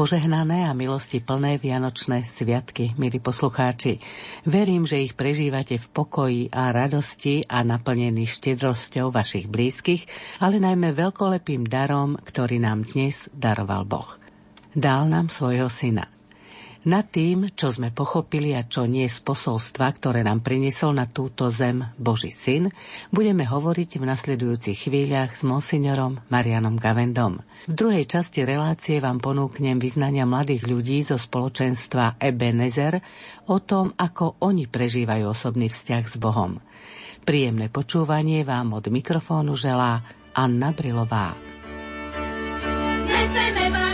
Požehnané a milosti plné vianočné sviatky, milí poslucháči. Verím, že ich prežívate v pokoji a radosti a naplnení štedrosťou vašich blízkych, ale najmä veľkolepým darom, ktorý nám dnes daroval Boh. Dal nám svojho syna – nad tým, čo sme pochopili a čo nie z posolstva, ktoré nám priniesol na túto zem Boží syn, budeme hovoriť v nasledujúcich chvíľach s monsignorom Marianom Gavendom. V druhej časti relácie vám ponúknem vyznania mladých ľudí zo spoločenstva Ebenezer o tom, ako oni prežívajú osobný vzťah s Bohom. Príjemné počúvanie vám od mikrofónu želá Anna Brilová. Neseme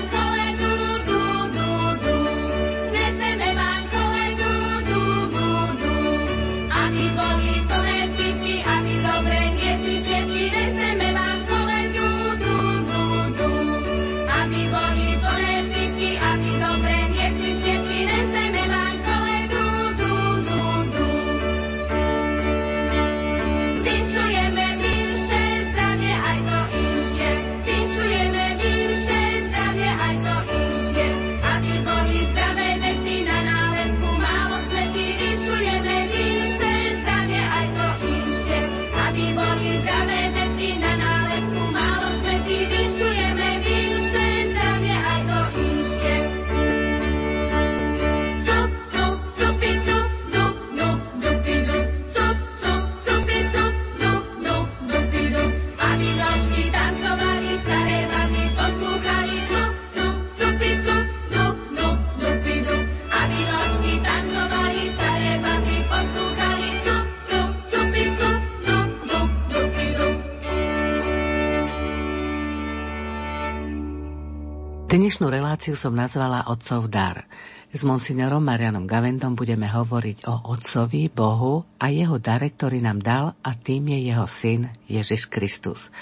Dnešnú reláciu som nazvala Otcov dar. S monsignorom Marianom Gavendom budeme hovoriť o Otcovi, Bohu a jeho dare, ktorý nám dal a tým je jeho syn Ježiš Kristus.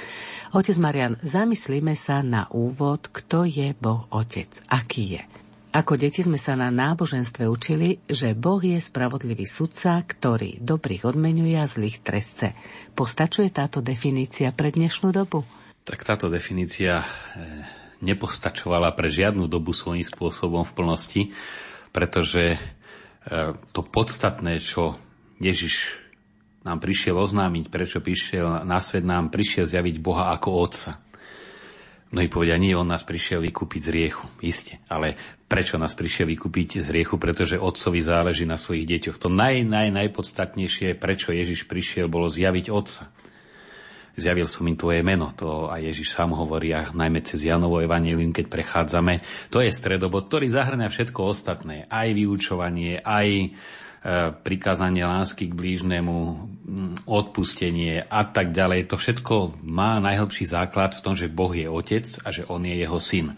Otec Marian, zamyslíme sa na úvod, kto je Boh Otec, aký je. Ako deti sme sa na náboženstve učili, že Boh je spravodlivý sudca, ktorý dobrých odmenuje a zlých trestce. Postačuje táto definícia pre dnešnú dobu? Tak táto definícia eh, nepostačovala pre žiadnu dobu svojím spôsobom v plnosti, pretože e, to podstatné, čo Ježiš nám prišiel oznámiť, prečo prišiel na svet, nám prišiel zjaviť Boha ako Otca. Mnohí povedia, nie, on nás prišiel vykúpiť z riechu. Isté, ale prečo nás prišiel vykúpiť z riechu? Pretože otcovi záleží na svojich deťoch. To naj, naj, najpodstatnejšie, prečo Ježiš prišiel, bolo zjaviť Otca zjavil som im tvoje meno. To a Ježiš sám hovorí, a najmä cez Janovo evanílium, keď prechádzame. To je stredobod, ktorý zahrňa všetko ostatné. Aj vyučovanie, aj e, prikázanie lásky k blížnemu, odpustenie a tak ďalej. To všetko má najhlbší základ v tom, že Boh je otec a že on je jeho syn.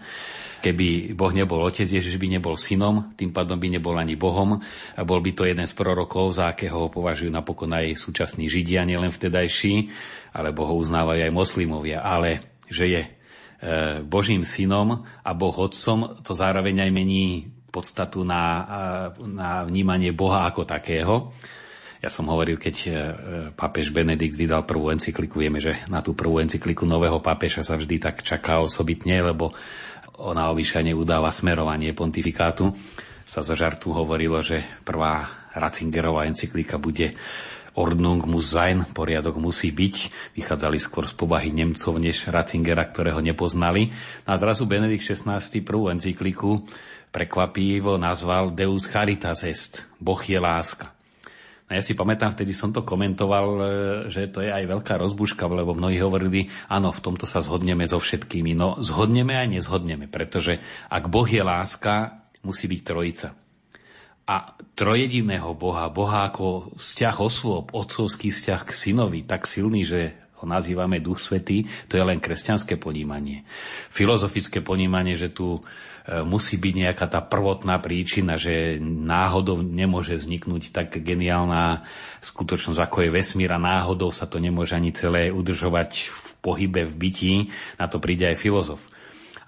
Keby Boh nebol otec, Ježiš by nebol synom, tým pádom by nebol ani Bohom. A bol by to jeden z prorokov, za akého ho považujú napokon aj súčasní Židia, nielen vtedajší, alebo ho uznávajú aj moslimovia. Ale že je e, Božím synom a Boh otcom, to zároveň aj mení podstatu na, e, na vnímanie Boha ako takého. Ja som hovoril, keď e, pápež Benedikt vydal prvú encykliku, vieme, že na tú prvú encykliku nového pápeža sa vždy tak čaká osobitne, lebo ona obyčajne udáva smerovanie pontifikátu, sa zo žartu hovorilo, že prvá Ratzingerová encyklika bude Ordnung muss sein, poriadok musí byť. Vychádzali skôr z povahy Nemcov než Ratzingera, ktorého nepoznali. No a zrazu Benedikt XVI prvú encykliku prekvapivo nazval Deus Caritas est, Boh je láska. A ja si pamätám, vtedy som to komentoval, e, že to je aj veľká rozbuška, lebo mnohí hovorili, áno, v tomto sa zhodneme so všetkými. No zhodneme aj nezhodneme, pretože ak Boh je láska, musí byť trojica. A trojediného Boha, Boha ako vzťah osôb, otcovský vzťah k synovi, tak silný, že ho nazývame Duch Svetý, to je len kresťanské ponímanie. Filozofické ponímanie, že tu e, musí byť nejaká tá prvotná príčina, že náhodou nemôže vzniknúť tak geniálna skutočnosť, ako je vesmír a náhodou sa to nemôže ani celé udržovať v pohybe, v bytí. Na to príde aj filozof.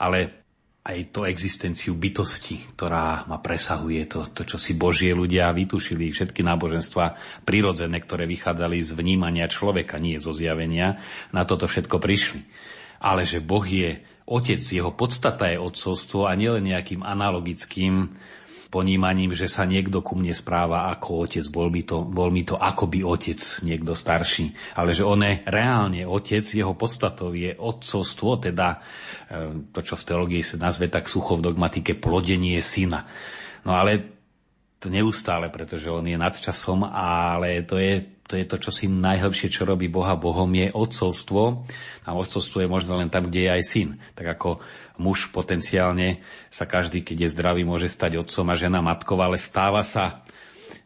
Ale aj to existenciu bytosti, ktorá ma presahuje, to, to čo si Božie ľudia vytušili, všetky náboženstva prirodzené, ktoré vychádzali z vnímania človeka, nie zo zjavenia, na toto všetko prišli. ale že Boh je otec, jeho podstata je otcovstvo a nielen nejakým analogickým ponímaním, že sa niekto ku mne správa ako otec, bol mi to, bol mi to akoby otec, niekto starší, ale že on je reálne otec, jeho podstatou je otcovstvo, teda e, to, čo v teológii sa nazve tak sucho v dogmatike plodenie syna. No ale to neustále, pretože on je nad časom, ale to je to je to, čo si najhlbšie, čo robí Boha Bohom, je otcovstvo. A otcovstvo je možno len tam, kde je aj syn. Tak ako muž potenciálne sa každý, keď je zdravý, môže stať otcom a žena matkou, ale stáva sa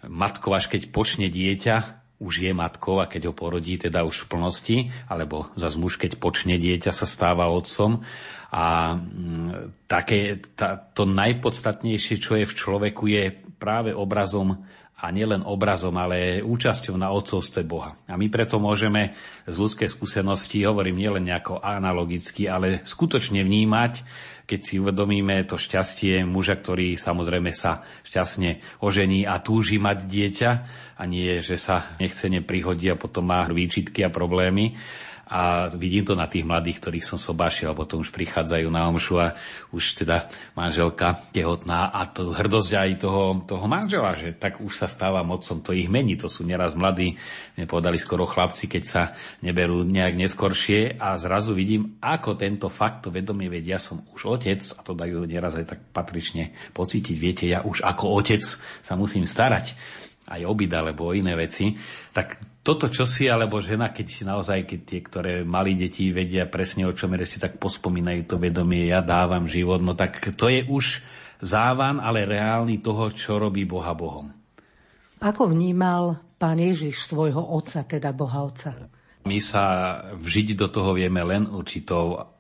matkou, až keď počne dieťa, už je matkou a keď ho porodí, teda už v plnosti, alebo za muž, keď počne dieťa, sa stáva otcom. A mm, také, tá, to najpodstatnejšie, čo je v človeku, je práve obrazom a nielen obrazom, ale účasťou na otcovstve Boha. A my preto môžeme z ľudskej skúsenosti, hovorím nielen nejako analogicky, ale skutočne vnímať, keď si uvedomíme to šťastie muža, ktorý samozrejme sa šťastne ožení a túži mať dieťa a nie, že sa nechcene prihodí a potom má výčitky a problémy a vidím to na tých mladých, ktorých som sobášil, a potom už prichádzajú na omšu a už teda manželka tehotná. A to hrdosť aj toho, toho manžela, že tak už sa stáva mocom, to ich mení, to sú neraz mladí, nepovedali skoro chlapci, keď sa neberú nejak neskoršie. A zrazu vidím, ako tento fakt, to vedomie, vedia, som už otec a to dajú neraz aj tak patrične pocítiť, viete, ja už ako otec sa musím starať. Aj obida alebo iné veci, tak toto čo si, alebo žena, keď si naozaj, keď tie, ktoré mali deti vedia presne o čom je, si tak pospomínajú to vedomie, ja dávam život, no tak to je už závan, ale reálny toho, čo robí Boha Bohom. Ako vnímal pán Ježiš svojho otca, teda Boha otca? My sa vžiť do toho vieme len určitou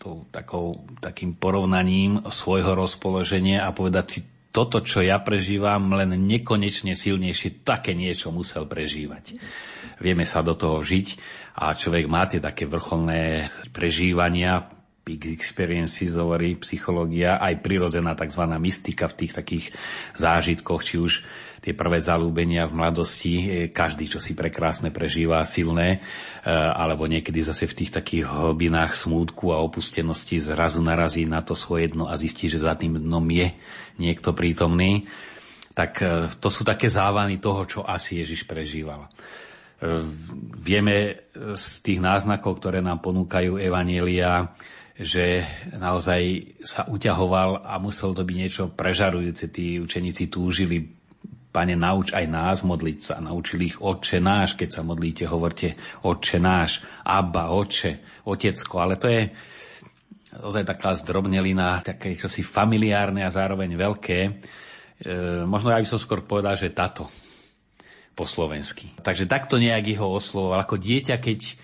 tou, takou, takým porovnaním svojho rozpoloženia a povedať si, toto, čo ja prežívam, len nekonečne silnejšie také niečo musel prežívať. Vieme sa do toho žiť a človek má tie také vrcholné prežívania, big experiences hovorí psychológia, aj prirodzená tzv. mystika v tých takých zážitkoch, či už tie prvé zalúbenia v mladosti, e, každý, čo si prekrásne prežíva, silné, e, alebo niekedy zase v tých takých hlbinách smútku a opustenosti zrazu narazí na to svoje dno a zistí, že za tým dnom je niekto prítomný. Tak e, to sú také závany toho, čo asi Ježiš prežíval. Vieme z tých náznakov, ktoré nám ponúkajú Evanielia, že naozaj sa uťahoval a musel to byť niečo prežarujúce. Tí učeníci túžili Pane, nauč aj nás modliť sa. Naučili ich Otče náš, keď sa modlíte, hovorte Otče náš, Abba, Otče, Otecko. Ale to je ozaj taká zdrobnelina, také čosi familiárne a zároveň veľké. E, možno ja by som skôr povedal, že tato po slovensky. Takže takto nejak ho oslovoval. Ako dieťa, keď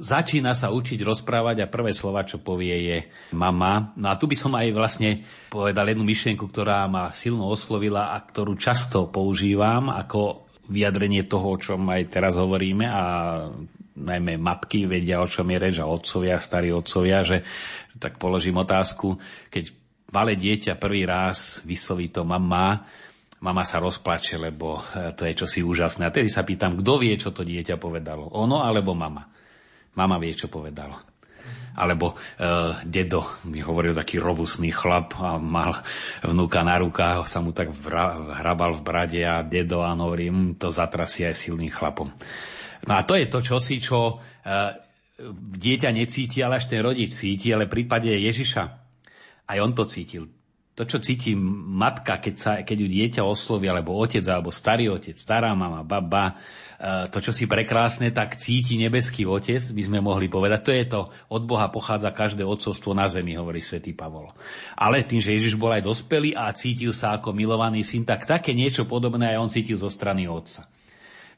začína sa učiť rozprávať a prvé slova, čo povie, je mama. No a tu by som aj vlastne povedal jednu myšlienku, ktorá ma silno oslovila a ktorú často používam ako vyjadrenie toho, o čom aj teraz hovoríme a najmä matky vedia, o čom je reč a otcovia, starí otcovia, že tak položím otázku, keď malé dieťa prvý raz vysloví to mama, mama sa rozplače, lebo to je čosi úžasné. A tedy sa pýtam, kto vie, čo to dieťa povedalo? Ono alebo mama? Mama vie, čo povedala. Alebo uh, dedo mi hovoril taký robustný chlap a mal vnúka na rukách, sa mu tak vra, hrabal v brade a dedo a hovorí, to zatrasie aj silným chlapom. No a to je to čosi, čo uh, dieťa necíti, ale až ten rodič cíti, ale v prípade Ježiša aj on to cítil. To, čo cíti matka, keď, sa, keď ju dieťa osloví, alebo otec, alebo starý otec, stará mama, baba, to, čo si prekrásne, tak cíti nebeský Otec, by sme mohli povedať. To je to, od Boha pochádza každé odcovstvo na zemi, hovorí svätý Pavol. Ale tým, že Ježiš bol aj dospelý a cítil sa ako milovaný syn, tak také niečo podobné aj on cítil zo strany Otca.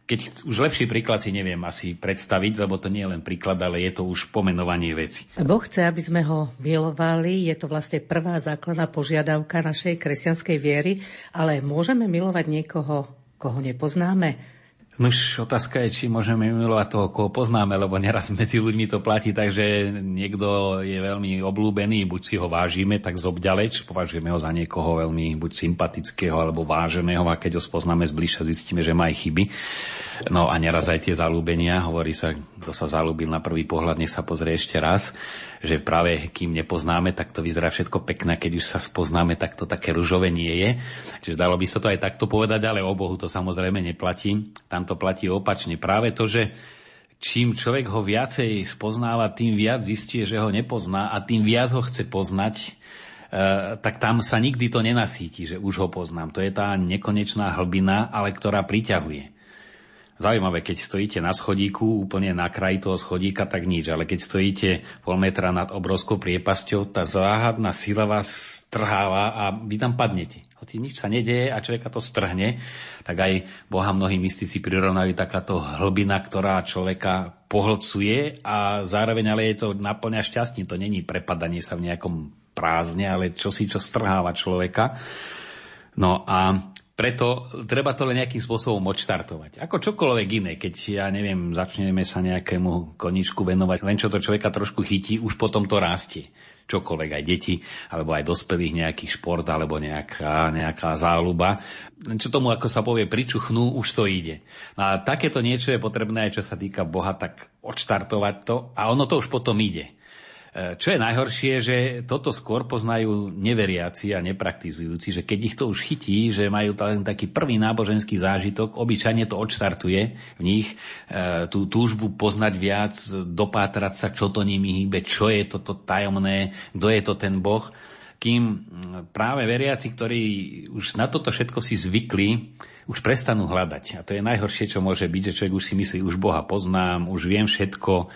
Keď už lepší príklad si neviem asi predstaviť, lebo to nie je len príklad, ale je to už pomenovanie veci. Boh chce, aby sme ho milovali, je to vlastne prvá základná požiadavka našej kresťanskej viery, ale môžeme milovať niekoho, koho nepoznáme? Nož otázka je, či môžeme milovať toho, koho poznáme, lebo neraz medzi ľuďmi to platí tak, že niekto je veľmi oblúbený, buď si ho vážime, tak zobďaleč, považujeme ho za niekoho veľmi buď sympatického alebo váženého a keď ho spoznáme zbližša, zistíme, že má aj chyby. No a neraz aj tie zalúbenia, hovorí sa, kto sa zalúbil na prvý pohľad, nech sa pozrie ešte raz, že práve kým nepoznáme, tak to vyzerá všetko pekné, keď už sa spoznáme, tak to také ružové nie je. Čiže dalo by sa to aj takto povedať, ale o Bohu to samozrejme neplatí. Tam to platí opačne. Práve to, že čím človek ho viacej spoznáva, tým viac zistí, že ho nepozná a tým viac ho chce poznať, Eh, tak tam sa nikdy to nenasíti, že už ho poznám. To je tá nekonečná hlbina, ale ktorá priťahuje. Zaujímavé, keď stojíte na schodíku, úplne na kraji toho schodíka, tak nič. Ale keď stojíte pol metra nad obrovskou priepasťou, tá záhadná sila vás strháva a vy tam padnete. Hoci nič sa nedeje a človeka to strhne, tak aj Boha mnohí mystici prirovnajú takáto hlbina, ktorá človeka pohlcuje a zároveň ale je to naplňa šťastím. To není prepadanie sa v nejakom prázdne, ale čosi, čo strháva človeka. No a preto treba to len nejakým spôsobom odštartovať. Ako čokoľvek iné, keď, ja neviem, začneme sa nejakému koničku venovať, len čo to človeka trošku chytí, už potom to rastie. Čokoľvek, aj deti, alebo aj dospelých nejaký šport, alebo nejaká, nejaká záľuba. Len čo tomu, ako sa povie, pričuchnú, už to ide. No a takéto niečo je potrebné, aj čo sa týka Boha, tak odštartovať to a ono to už potom ide. E, čo je najhoršie, že toto skôr poznajú neveriaci a nepraktizujúci, že keď ich to už chytí, že majú len taký prvý náboženský zážitok, obyčajne to odštartuje v nich e, tú túžbu poznať viac, dopátrať sa, čo to nimi hýbe, čo je toto tajomné, kto je to ten Boh. Kým práve veriaci, ktorí už na toto všetko si zvykli, už prestanú hľadať. A to je najhoršie, čo môže byť, že človek už si myslí, už Boha poznám, už viem všetko,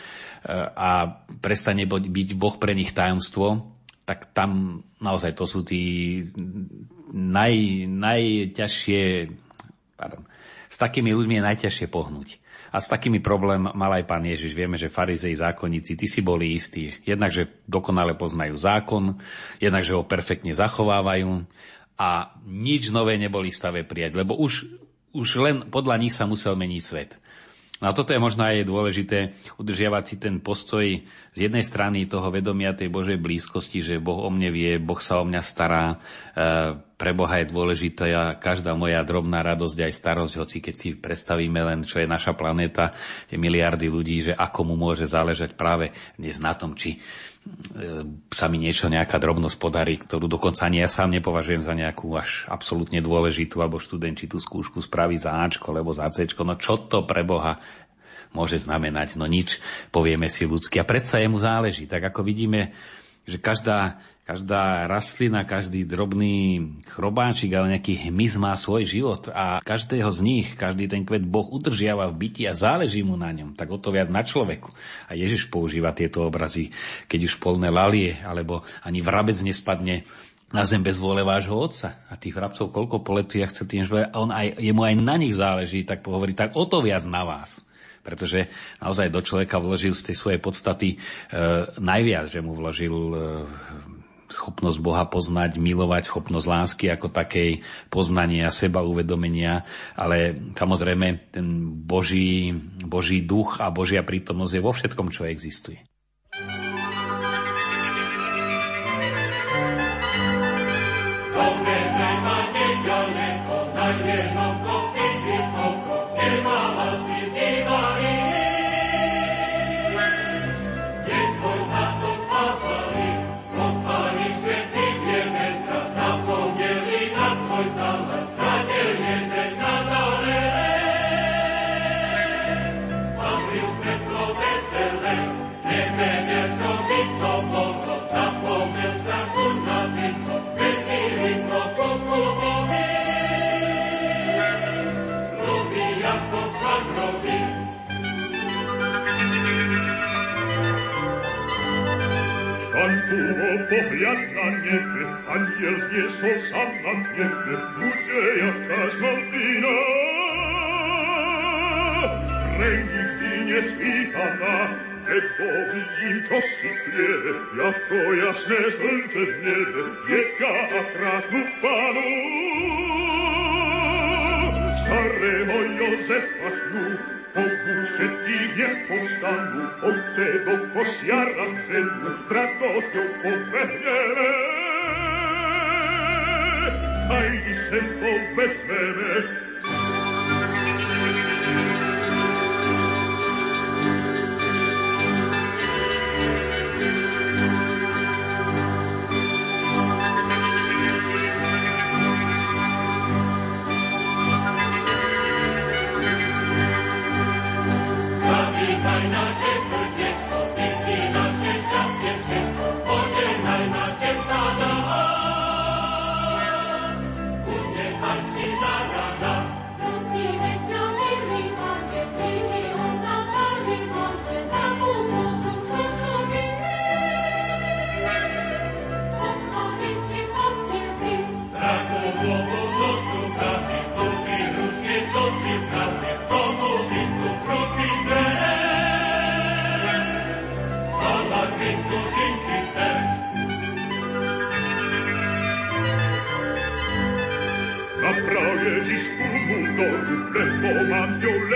a prestane byť Boh pre nich tajomstvo, tak tam naozaj to sú tí naj, najťažšie, pardon, s takými ľuďmi je najťažšie pohnúť. A s takými problém mal aj pán Ježiš. Vieme, že farizei, zákonníci, tí si boli istí. Jednak, že dokonale poznajú zákon, jednak, že ho perfektne zachovávajú a nič nové neboli stave prijať, lebo už, už len podľa nich sa musel meniť svet. No a toto je možno aj dôležité udržiavať si ten postoj z jednej strany toho vedomia tej Božej blízkosti, že Boh o mne vie, Boh sa o mňa stará, e, pre Boha je dôležitá každá moja drobná radosť aj starosť, hoci keď si predstavíme len, čo je naša planéta, tie miliardy ľudí, že ako mu môže záležať práve dnes na tom, či sa mi niečo, nejaká drobnosť podarí, ktorú dokonca ani ja sám nepovažujem za nejakú až absolútne dôležitú, alebo študent či tú skúšku spraví za Ačko, alebo za Cčko. No čo to pre Boha môže znamenať? No nič, povieme si ľudsky. A predsa jemu záleží. Tak ako vidíme, že každá Každá rastlina, každý drobný chrobáčik ale nejaký hmyz má svoj život a každého z nich, každý ten kvet Boh udržiava v byti a záleží mu na ňom, tak o to viac na človeku. A Ježiš používa tieto obrazy, keď už polné lalie, alebo ani vrabec nespadne na zem bez vôle vášho otca. A tých vrabcov koľko poletí a chce tým, že on aj, jemu aj na nich záleží, tak pohovorí, tak o to viac na vás pretože naozaj do človeka vložil z tej svojej podstaty e, najviac, že mu vložil e, schopnosť Boha poznať, milovať, schopnosť lásky ako takej poznania, seba uvedomenia, ale samozrejme ten Boží, Boží duch a Božia prítomnosť je vo všetkom, čo existuje. Andiel zniesol sa nad nebe, bude jaká zmltina. Pre nikdy nesvíhaná, nebo vidím, čo si chlieve, jako jasné slnce z nebe, dieťa a krásnu panu. Starého Jozefa snu, všetkých nech povstanú, ovce do košiara ženú, s radosťou kein Geschenk auf Besserer,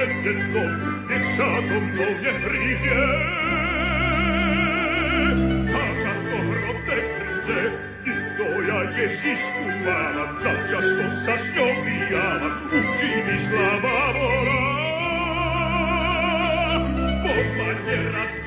Ende slog Ik sa som do mnie to rote prince I to ja jeśli szkumałam Za ciasto zasniowijałam Uczyni sława wola Bo raz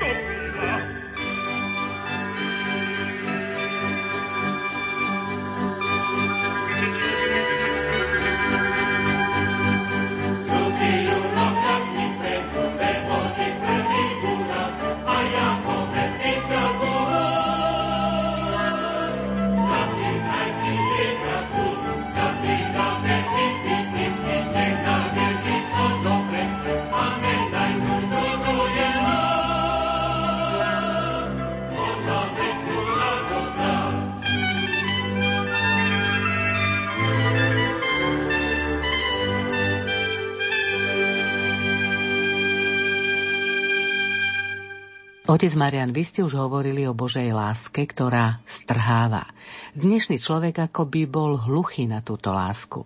Otec Marian, vy ste už hovorili o Božej láske, ktorá strháva. Dnešný človek ako by bol hluchý na túto lásku.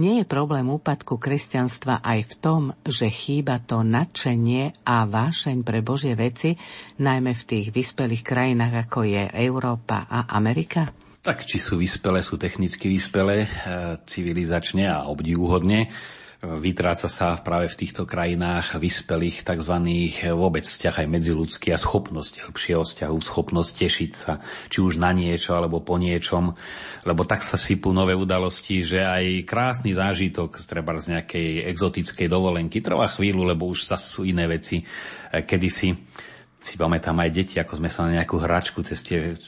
Nie je problém úpadku kresťanstva aj v tom, že chýba to nadšenie a vášeň pre Božie veci, najmä v tých vyspelých krajinách, ako je Európa a Amerika? Tak, či sú vyspelé, sú technicky vyspelé, eh, civilizačne a obdivuhodne vytráca sa práve v týchto krajinách vyspelých tzv. vôbec vzťah aj medziludský a schopnosť lepšieho vzťahu, schopnosť tešiť sa, či už na niečo alebo po niečom, lebo tak sa sypú nové udalosti, že aj krásny zážitok treba z nejakej exotickej dovolenky trvá chvíľu, lebo už sa sú iné veci. Kedysi si pamätám aj deti, ako sme sa na nejakú hračku cez tie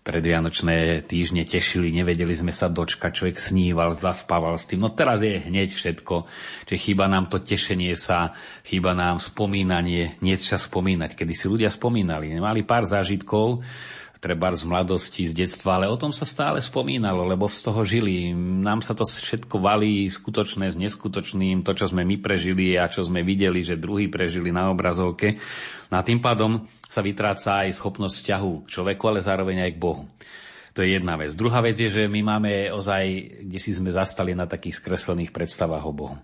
predvianočné týždne tešili, nevedeli sme sa dočkať, človek sníval, zaspával s tým. No teraz je hneď všetko, že chýba nám to tešenie sa, chýba nám spomínanie, niečo spomínať. Kedy si ľudia spomínali, mali pár zážitkov, treba z mladosti, z detstva, ale o tom sa stále spomínalo, lebo z toho žili. Nám sa to všetko valí skutočné s neskutočným, to, čo sme my prežili a čo sme videli, že druhý prežili na obrazovke. No a tým pádom sa vytráca aj schopnosť vzťahu k človeku, ale zároveň aj k Bohu. To je jedna vec. Druhá vec je, že my máme ozaj, kde si sme zastali na takých skreslených predstavách o Bohu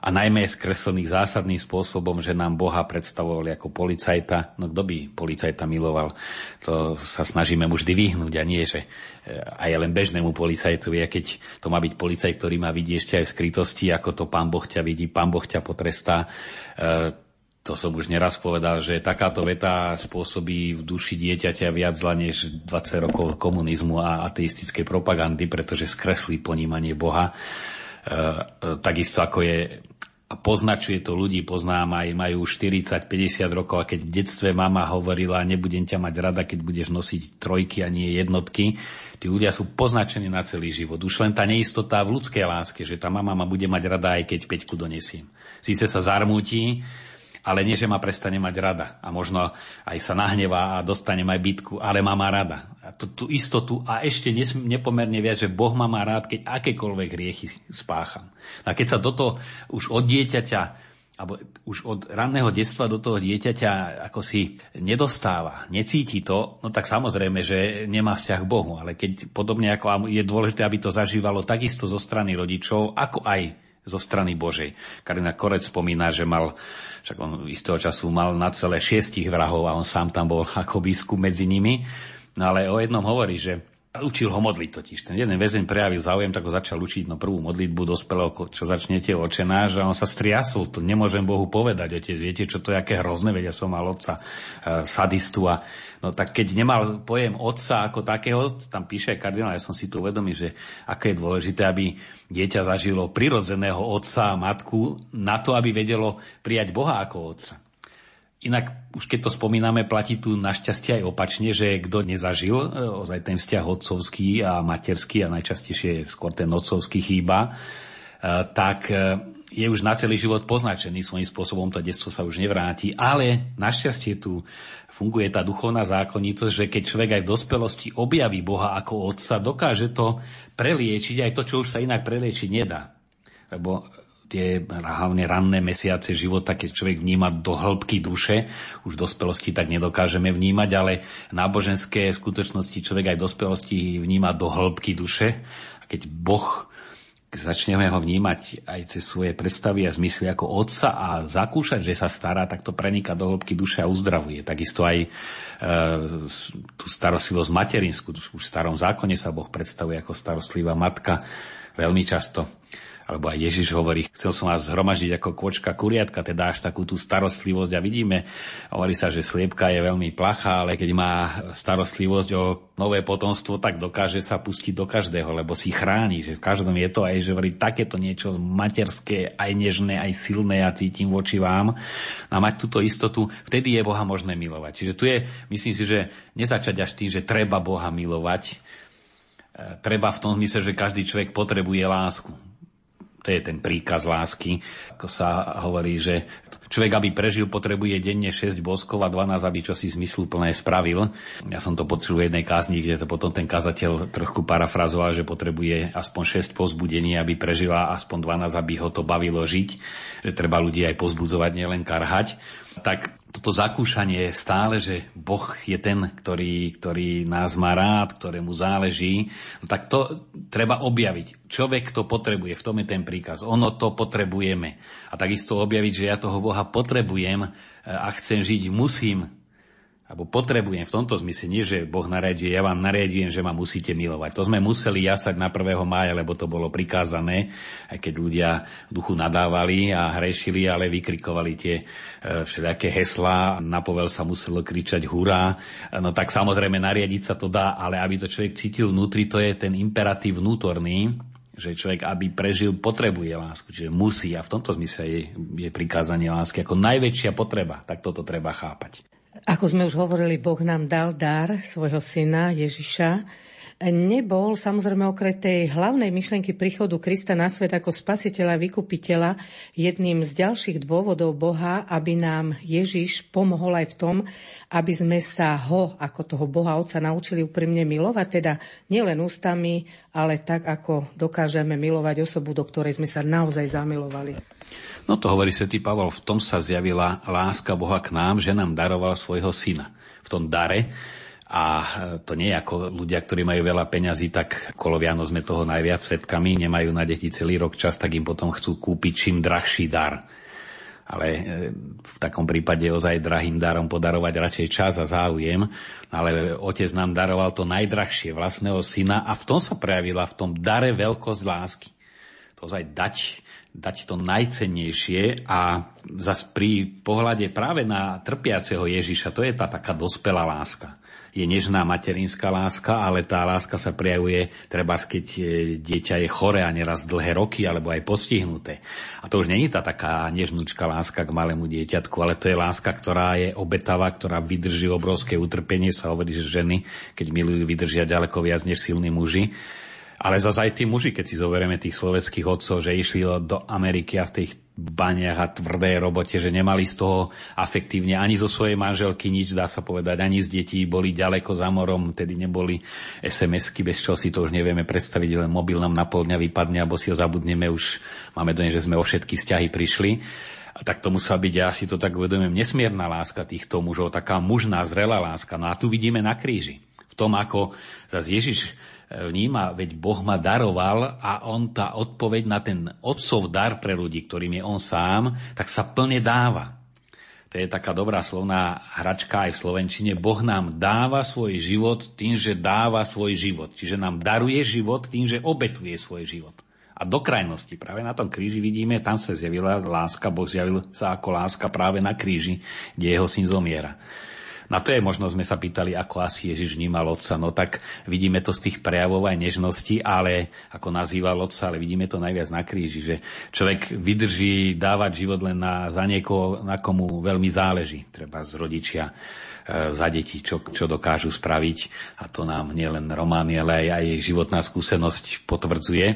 a najmä skreslených zásadným spôsobom, že nám Boha predstavovali ako policajta. No kto by policajta miloval? To sa snažíme mu vždy vyhnúť a nie, že e, aj len bežnému policajtovi, a keď to má byť policajt, ktorý má vidieť ešte aj v skrytosti, ako to pán Boh ťa vidí, pán Boh ťa potrestá. E, to som už neraz povedal, že takáto veta spôsobí v duši dieťaťa viac zla než 20 rokov komunizmu a ateistickej propagandy, pretože skreslí ponímanie Boha. E, takisto ako je a poznačuje to ľudí, poznám aj, majú 40-50 rokov a keď v detstve mama hovorila, nebudem ťa mať rada, keď budeš nosiť trojky a nie jednotky, tí ľudia sú poznačení na celý život. Už len tá neistota v ľudskej láske, že tá mama ma bude mať rada, aj keď peťku donesiem. Síce sa zarmúti, ale nie, že ma prestane mať rada. A možno aj sa nahnevá a dostane aj bytku, ale má ma rada. A tú, tú istotu a ešte nes, nepomerne viac, že Boh má ma rád, keď akékoľvek hriechy spácham. A keď sa toto už od dieťaťa alebo už od ranného detstva do toho dieťaťa ako si nedostáva, necíti to, no tak samozrejme, že nemá vzťah k Bohu. Ale keď podobne ako je dôležité, aby to zažívalo takisto zo strany rodičov, ako aj zo strany Božej. Karina Korec spomína, že mal, však on istého času mal na celé šiestich vrahov a on sám tam bol ako biskup medzi nimi. No ale o jednom hovorí, že Učil ho modliť totiž. Ten jeden väzeň prejavil záujem, tak ho začal učiť no prvú modlitbu dospelého, čo začnete očenáš a on sa striasol. To nemôžem Bohu povedať, otec. Viete, čo to je, aké hrozné, veď ja som mal otca e, sadistu a No tak keď nemal pojem otca ako takého, tam píše kardinál, ja som si tu uvedomil, že aké je dôležité, aby dieťa zažilo prirodzeného otca a matku na to, aby vedelo prijať Boha ako otca. Inak, už keď to spomíname, platí tu našťastie aj opačne, že kto nezažil e, ozaj ten vzťah otcovský a materský a najčastejšie skôr ten otcovský chýba, e, tak e, je už na celý život poznačený svojím spôsobom, to detstvo sa už nevráti, ale našťastie tu funguje tá duchovná zákonitosť, že keď človek aj v dospelosti objaví Boha ako otca, dokáže to preliečiť aj to, čo už sa inak preliečiť nedá. Lebo tie hlavne ranné mesiace života, keď človek vníma do hĺbky duše, už v dospelosti tak nedokážeme vnímať, ale náboženské skutočnosti človek aj v dospelosti vníma do hĺbky duše. A keď Boh začneme ho vnímať aj cez svoje predstavy a zmysly ako otca a zakúšať, že sa stará, tak to prenika do hĺbky duše a uzdravuje. Takisto aj e, tú starostlivosť materinskú. Už v starom zákone sa Boh predstavuje ako starostlivá matka veľmi často alebo aj Ježiš hovorí, chcel som vás zhromažiť ako kôčka kuriatka, teda až takú tú starostlivosť a vidíme, hovorí sa, že sliepka je veľmi plachá, ale keď má starostlivosť o nové potomstvo, tak dokáže sa pustiť do každého, lebo si chráni, že v každom je to aj, že hovorí takéto niečo materské, aj nežné, aj silné a ja cítim voči vám. A mať túto istotu, vtedy je Boha možné milovať. Čiže tu je, myslím si, že nezačať až tým, že treba Boha milovať, e, treba v tom zmysle, že každý človek potrebuje lásku to je ten príkaz lásky, ako sa hovorí, že človek, aby prežil, potrebuje denne 6 boskov a 12, aby čo si zmysluplné spravil. Ja som to počul v jednej kázni, kde to potom ten kazateľ trošku parafrazoval, že potrebuje aspoň 6 pozbudení, aby prežila aspoň 12, aby ho to bavilo žiť. Že treba ľudí aj pozbudzovať, nielen karhať. Tak toto zakúšanie stále, že Boh je ten, ktorý, ktorý nás má rád, ktorému záleží, no tak to treba objaviť. Človek to potrebuje, v tom je ten príkaz. Ono to potrebujeme. A takisto objaviť, že ja toho Boha potrebujem a chcem žiť, musím alebo potrebujem v tomto zmysle, nie že Boh nariaduje, ja vám nariadujem, že ma musíte milovať. To sme museli jasať na 1. mája, lebo to bolo prikázané, aj keď ľudia duchu nadávali a hrešili, ale vykrikovali tie e, všelijaké heslá, na povel sa muselo kričať hurá. No tak samozrejme nariadiť sa to dá, ale aby to človek cítil vnútri, to je ten imperatív vnútorný, že človek, aby prežil, potrebuje lásku, čiže musí a v tomto zmysle je, je prikázanie lásky ako najväčšia potreba, tak toto treba chápať. Ako sme už hovorili, Boh nám dal dar svojho syna Ježiša. Nebol samozrejme okrem tej hlavnej myšlenky príchodu Krista na svet ako spasiteľa vykupiteľa jedným z ďalších dôvodov Boha, aby nám Ježiš pomohol aj v tom, aby sme sa ho ako toho Boha Otca naučili úprimne milovať, teda nielen ústami, ale tak, ako dokážeme milovať osobu, do ktorej sme sa naozaj zamilovali. No to hovorí svätý Pavol, v tom sa zjavila láska Boha k nám, že nám daroval svojho syna. V tom dare a to nie je ako ľudia, ktorí majú veľa peňazí, tak koloviano sme toho najviac svetkami, nemajú na deti celý rok čas, tak im potom chcú kúpiť čím drahší dar. Ale e, v takom prípade ozaj drahým darom podarovať radšej čas a záujem. Ale otec nám daroval to najdrahšie, vlastného syna a v tom sa prejavila v tom dare veľkosť lásky. To ozaj dať dať to najcennejšie a zas pri pohľade práve na trpiaceho Ježiša, to je tá taká dospelá láska. Je nežná materinská láska, ale tá láska sa prejavuje, treba keď e, dieťa je chore a neraz dlhé roky alebo aj postihnuté. A to už není tá taká nežnúčka láska k malému dieťatku, ale to je láska, ktorá je obetavá, ktorá vydrží obrovské utrpenie. Sa hovorí, že ženy, keď milujú, vydržia ďaleko viac než silní muži. Ale zase aj tí muži, keď si zoberieme tých slovenských otcov, že išli do Ameriky a v tých baniach a tvrdej robote, že nemali z toho afektívne ani zo svojej manželky nič, dá sa povedať, ani z detí, boli ďaleko za morom, tedy neboli SMS-ky, bez čoho si to už nevieme predstaviť, len mobil nám na pol dňa vypadne, alebo si ho zabudneme, už máme do nej, že sme o všetky vzťahy prišli. A tak to musela byť, ja si to tak uvedomujem, nesmierna láska týchto mužov, taká mužná, zrelá láska. No a tu vidíme na kríži. V tom, ako zase Ježiš vníma, veď Boh ma daroval a on tá odpoveď na ten otcov dar pre ľudí, ktorým je on sám, tak sa plne dáva. To je taká dobrá slovná hračka aj v Slovenčine. Boh nám dáva svoj život tým, že dáva svoj život. Čiže nám daruje život tým, že obetuje svoj život. A do krajnosti, práve na tom kríži vidíme, tam sa zjavila láska, Boh zjavil sa ako láska práve na kríži, kde jeho syn zomiera. Na to je možno sme sa pýtali, ako asi Ježiš vnímal otca. No tak vidíme to z tých prejavov aj nežnosti, ale ako nazýval otca, ale vidíme to najviac na kríži, že človek vydrží dávať život len na, za niekoho, na komu veľmi záleží. Treba z rodičia e, za deti, čo, čo dokážu spraviť. A to nám nielen Romány, ale aj, aj životná skúsenosť potvrdzuje.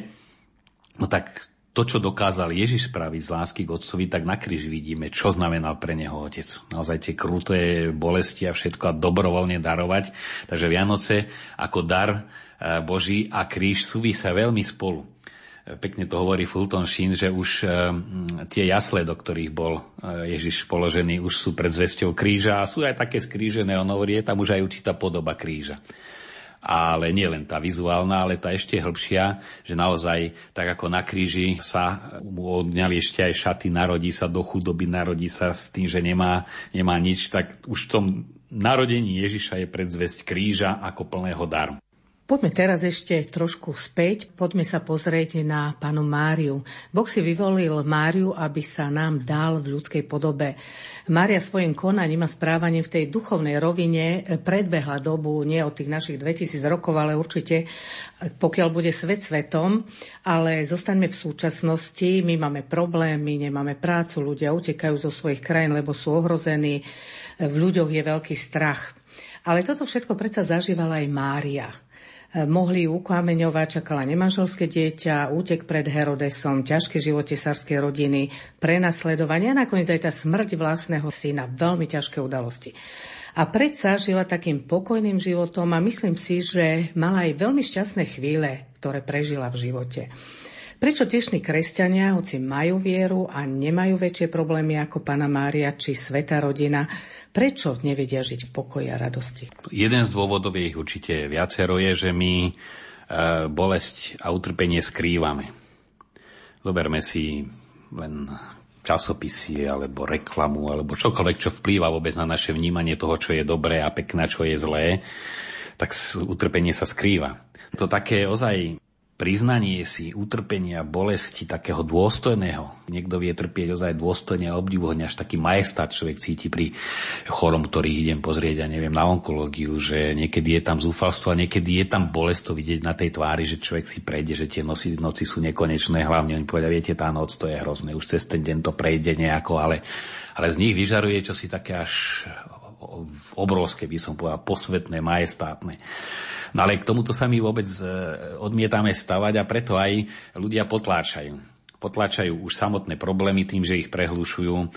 No tak to, čo dokázal Ježiš spraviť z lásky k Otcovi, tak na kríži vidíme, čo znamenal pre neho Otec. Naozaj tie kruté bolesti a všetko a dobrovoľne darovať. Takže Vianoce ako dar e, Boží a kríž súvisia veľmi spolu. E, pekne to hovorí Fulton Sheen, že už e, tie jasle, do ktorých bol Ježiš položený, už sú pred zvesťou kríža a sú aj také skrížené. On hovorí, je tam už aj určitá podoba kríža ale nie len tá vizuálna, ale tá ešte hĺbšia, že naozaj, tak ako na kríži sa mu odňali ešte aj šaty, narodí sa do chudoby, narodí sa s tým, že nemá, nemá nič, tak už v tom narodení Ježiša je predzvesť kríža ako plného daru. Poďme teraz ešte trošku späť. Poďme sa pozrieť na panu Máriu. Boh si vyvolil Máriu, aby sa nám dal v ľudskej podobe. Mária svojim konaním a správaním v tej duchovnej rovine predbehla dobu nie od tých našich 2000 rokov, ale určite pokiaľ bude svet svetom, ale zostaňme v súčasnosti. My máme problémy, nemáme prácu, ľudia utekajú zo svojich krajín, lebo sú ohrození. V ľuďoch je veľký strach. Ale toto všetko predsa zažívala aj Mária mohli ukameňovať, čakala nemanželské dieťa, útek pred Herodesom, ťažké život tesárskej rodiny, prenasledovanie a nakoniec aj tá smrť vlastného syna, veľmi ťažké udalosti. A predsa žila takým pokojným životom a myslím si, že mala aj veľmi šťastné chvíle, ktoré prežila v živote. Prečo dnešní kresťania, hoci majú vieru a nemajú väčšie problémy ako pána Mária či sveta rodina, prečo nevedia žiť v pokoji a radosti? Jeden z dôvodov je ich určite viacero je, že my e, bolesť a utrpenie skrývame. Zoberme si len časopisy alebo reklamu alebo čokoľvek, čo vplýva vôbec na naše vnímanie toho, čo je dobré a pekné, čo je zlé, tak utrpenie sa skrýva. To také ozaj priznanie si utrpenia, bolesti takého dôstojného. Niekto vie trpieť ozaj dôstojne a obdivuhodne, až taký majestát človek cíti pri chorom, ktorých idem pozrieť, a neviem, na onkológiu, že niekedy je tam zúfalstvo a niekedy je tam bolesť to vidieť na tej tvári, že človek si prejde, že tie noci, noci sú nekonečné, hlavne oni povedia, viete, tá noc to je hrozné, už cez ten deň to prejde nejako, ale, ale z nich vyžaruje čosi také až obrovské, by som povedal, posvetné, majestátne. No ale k tomuto sa my vôbec e, odmietame stavať a preto aj ľudia potláčajú. Potláčajú už samotné problémy tým, že ich prehlušujú. E,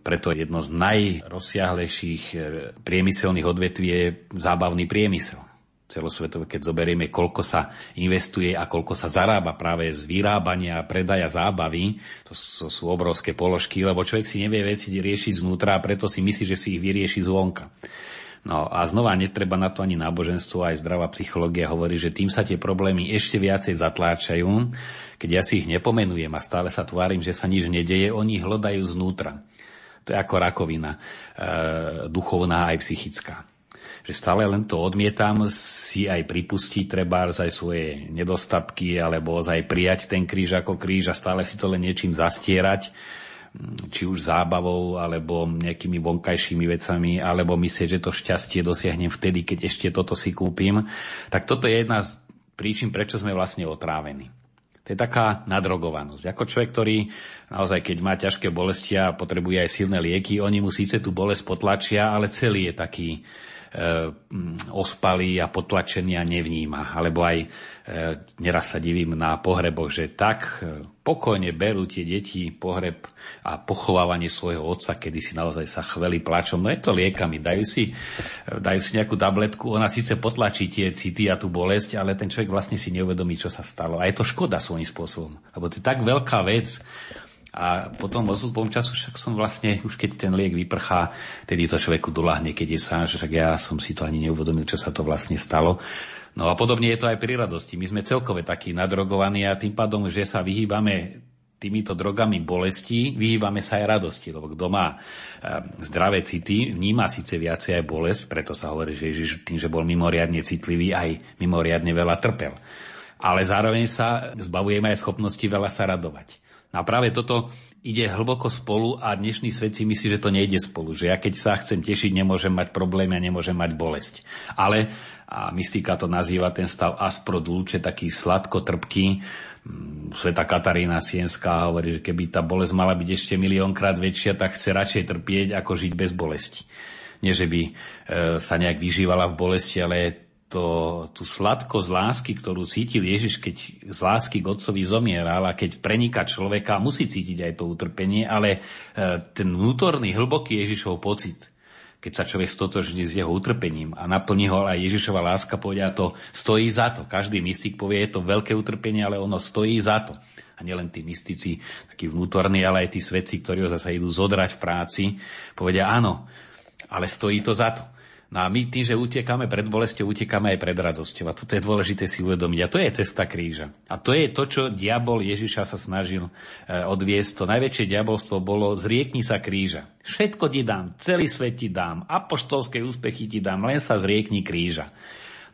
preto jedno z najrozsiahlejších e, priemyselných odvetví je zábavný priemysel celosvetové, keď zoberieme, koľko sa investuje a koľko sa zarába práve z vyrábania a predaja zábavy, to sú, sú obrovské položky, lebo človek si nevie veci riešiť znútra a preto si myslí, že si ich vyrieši zvonka. No a znova netreba na to ani náboženstvo, aj zdravá psychológia hovorí, že tým sa tie problémy ešte viacej zatláčajú. Keď ja si ich nepomenujem a stále sa tvárim, že sa nič nedeje, oni hľadajú znútra. To je ako rakovina, e, duchovná aj psychická že stále len to odmietam, si aj pripustiť treba aj svoje nedostatky, alebo aj prijať ten kríž ako kríž a stále si to len niečím zastierať či už zábavou, alebo nejakými vonkajšími vecami, alebo myslieť, že to šťastie dosiahnem vtedy, keď ešte toto si kúpim, tak toto je jedna z príčin, prečo sme vlastne otrávení. To je taká nadrogovanosť. Ako človek, ktorý naozaj, keď má ťažké bolesti a potrebuje aj silné lieky, oni mu síce tú bolesť potlačia, ale celý je taký, E, ospalý a potlačený a nevníma. Alebo aj e, neraz sa divím na pohreboch, že tak e, pokojne berú tie deti pohreb a pochovávanie svojho otca, kedy si naozaj sa chveli plačom. No je to liekami, dajú si, dajú si nejakú tabletku, ona síce potlačí tie city a tú bolesť, ale ten človek vlastne si neuvedomí, čo sa stalo. A je to škoda svojím spôsobom. Lebo to je tak veľká vec, a potom odstupom času však som vlastne, už keď ten liek vyprchá, tedy to človeku doľahne, keď je sám, že však ja som si to ani neuvedomil, čo sa to vlastne stalo. No a podobne je to aj pri radosti. My sme celkové takí nadrogovaní a tým pádom, že sa vyhýbame týmito drogami bolesti, vyhýbame sa aj radosti, lebo kto má eh, zdravé city, vníma síce viacej aj bolesť, preto sa hovorí, že Ježiš tým, že bol mimoriadne citlivý, aj mimoriadne veľa trpel. Ale zároveň sa zbavujeme aj schopnosti veľa sa radovať. A práve toto ide hlboko spolu a dnešný svet si myslí, že to nejde spolu. Že ja keď sa chcem tešiť, nemôžem mať problémy a nemôžem mať bolesť. Ale, a mystika to nazýva ten stav aspro dulce, taký sladko-trpký, mm, Sveta Katarína Sienská hovorí, že keby tá bolesť mala byť ešte miliónkrát väčšia, tak chce radšej trpieť, ako žiť bez bolesti. Nie, že by e, sa nejak vyžívala v bolesti, ale to, tú sladkosť lásky, ktorú cítil Ježiš, keď z lásky k Otcovi zomieral a keď preniká človeka, musí cítiť aj to utrpenie, ale e, ten vnútorný, hlboký Ježišov pocit, keď sa človek stotožní s jeho utrpením a naplní ho aj Ježišova láska, povedia to stojí za to. Každý mystik povie, je to veľké utrpenie, ale ono stojí za to. A nielen tí mystici, takí vnútorní, ale aj tí svedci, ktorí ho zase idú zodrať v práci, povedia áno, ale stojí to za to. No a my tým, že utekáme pred bolesťou, utekáme aj pred radosťou. A toto je dôležité si uvedomiť. A to je cesta kríža. A to je to, čo diabol Ježiša sa snažil e, odviesť. To najväčšie diabolstvo bolo zriekni sa kríža. Všetko ti dám, celý svet ti dám, apoštolské úspechy ti dám, len sa zriekni kríža.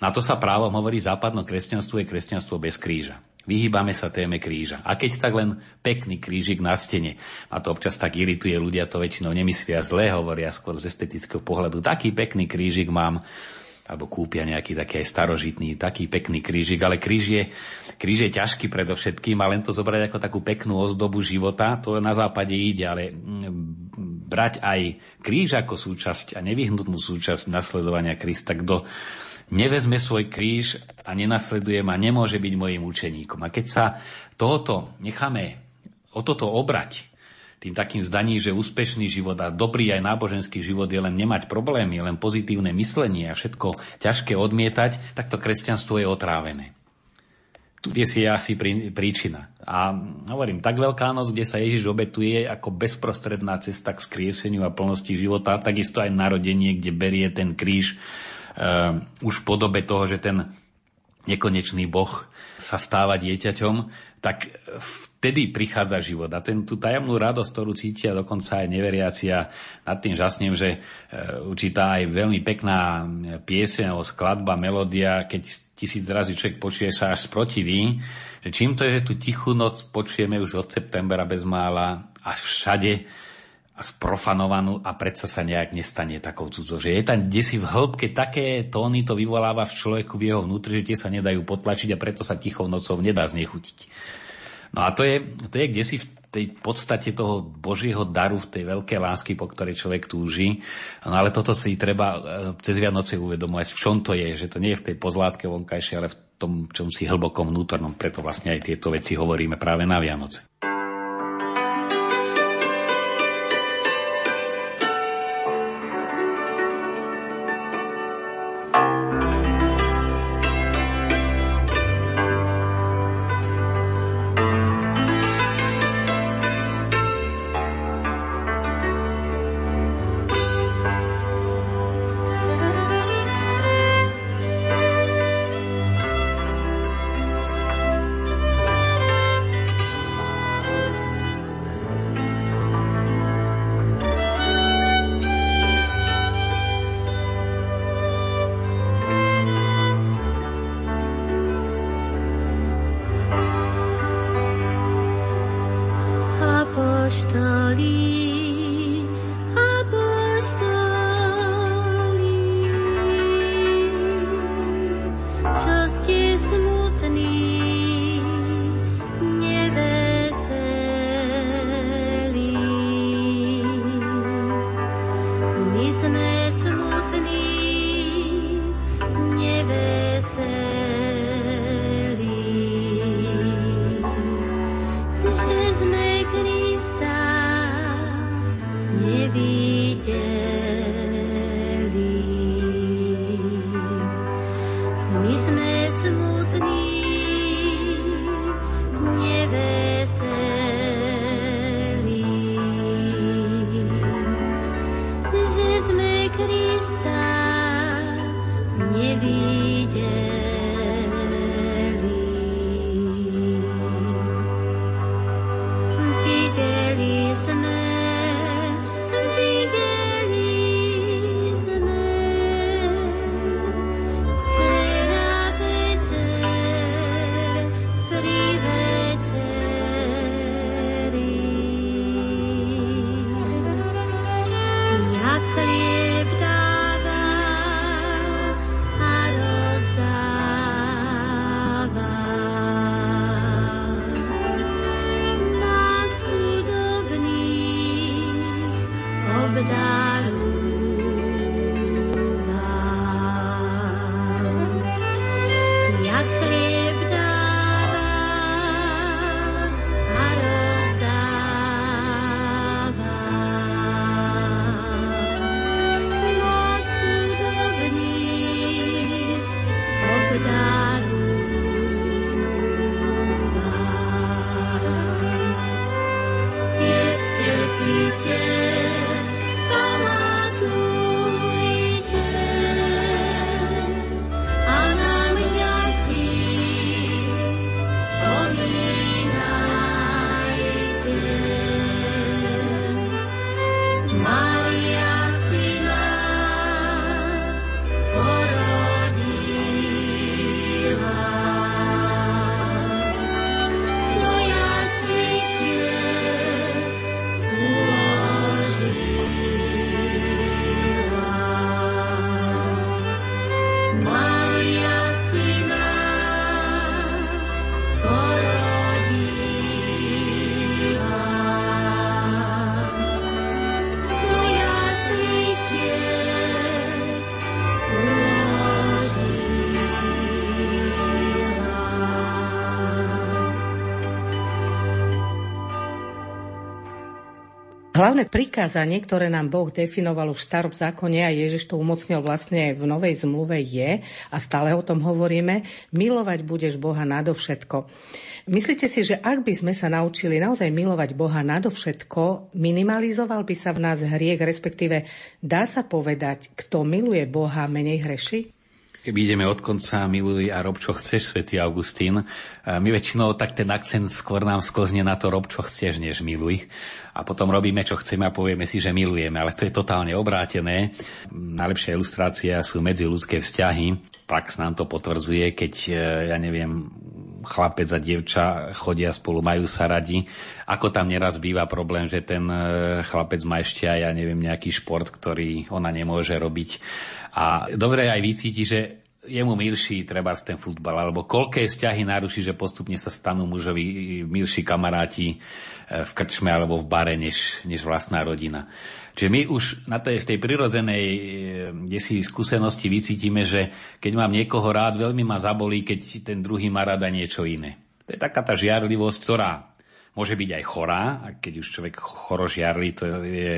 Na to sa právom hovorí západno kresťanstvo je kresťanstvo bez kríža. Vyhýbame sa téme kríža. A keď tak len pekný krížik na stene. A to občas tak irituje, ľudia to väčšinou nemyslia zle, hovoria skôr z estetického pohľadu. Taký pekný krížik mám, alebo kúpia nejaký taký aj starožitný, taký pekný krížik, ale kríž je, kríž je ťažký predovšetkým a len to zobrať ako takú peknú ozdobu života, to na západe ide, ale mm, brať aj kríž ako súčasť a nevyhnutnú súčasť nasledovania Krista, kto nevezme svoj kríž a nenasleduje ma, nemôže byť mojim učeníkom. A keď sa tohoto necháme o toto obrať, tým takým zdaním, že úspešný život a dobrý aj náboženský život je len nemať problémy, len pozitívne myslenie a všetko ťažké odmietať, tak to kresťanstvo je otrávené. Tu je si asi príčina. A hovorím, tak veľká noc, kde sa Ježiš obetuje ako bezprostredná cesta k skrieseniu a plnosti života, takisto aj narodenie, kde berie ten kríž už v podobe toho, že ten nekonečný Boh sa stáva dieťaťom, tak vtedy prichádza život. A ten, tú tajomnú radosť, ktorú cítia dokonca aj neveriacia, nad tým žasnem, že uh, určitá aj veľmi pekná pieseň alebo skladba, melódia, keď tisíc razy človek počuje, sa až sprotiví, že čím to je, že tú tichú noc počujeme už od septembra bez mála až všade, a sprofanovanú a predsa sa nejak nestane takou cudzou. Že je tam kde si v hĺbke také tóny to vyvoláva v človeku v jeho vnútri, že tie sa nedajú potlačiť a preto sa tichou nocou nedá znechutiť. No a to je, to je kde si v tej podstate toho Božieho daru, v tej veľkej lásky, po ktorej človek túži. No ale toto si treba e, cez Vianoce uvedomovať, v čom to je, že to nie je v tej pozlátke vonkajšej, ale v tom, čom si hlbokom vnútornom. Preto vlastne aj tieto veci hovoríme práve na Vianoce. Hlavné prikázanie, ktoré nám Boh definoval už v starom zákone a Ježiš to umocnil vlastne v Novej zmluve je, a stále o tom hovoríme, milovať budeš Boha nadovšetko. Myslíte si, že ak by sme sa naučili naozaj milovať Boha nadovšetko, minimalizoval by sa v nás hriek, respektíve dá sa povedať, kto miluje Boha, menej hreši? Keby ideme od konca, miluj a rob, čo chceš, svätý Augustín. My väčšinou tak ten akcent skôr nám sklzne na to rob, čo chceš, než miluj. A potom robíme, čo chceme a povieme si, že milujeme. Ale to je totálne obrátené. Najlepšia ilustrácia sú medziludské vzťahy. Prax nám to potvrdzuje, keď, e, ja neviem, chlapec a dievča chodia spolu, majú sa radi. Ako tam neraz býva problém, že ten e, chlapec má ešte aj, ja neviem, nejaký šport, ktorý ona nemôže robiť a dobre aj vycíti, že je mu milší treba ten futbal, alebo koľké vzťahy naruší, že postupne sa stanú mužovi milší kamaráti e, v krčme alebo v bare, než, než vlastná rodina. Čiže my už na tej, v tej prirodzenej e, si skúsenosti vycítime, že keď mám niekoho rád, veľmi ma zabolí, keď ten druhý má rada niečo iné. To je taká tá žiarlivosť, ktorá môže byť aj chorá, a keď už človek choro žiarli, to je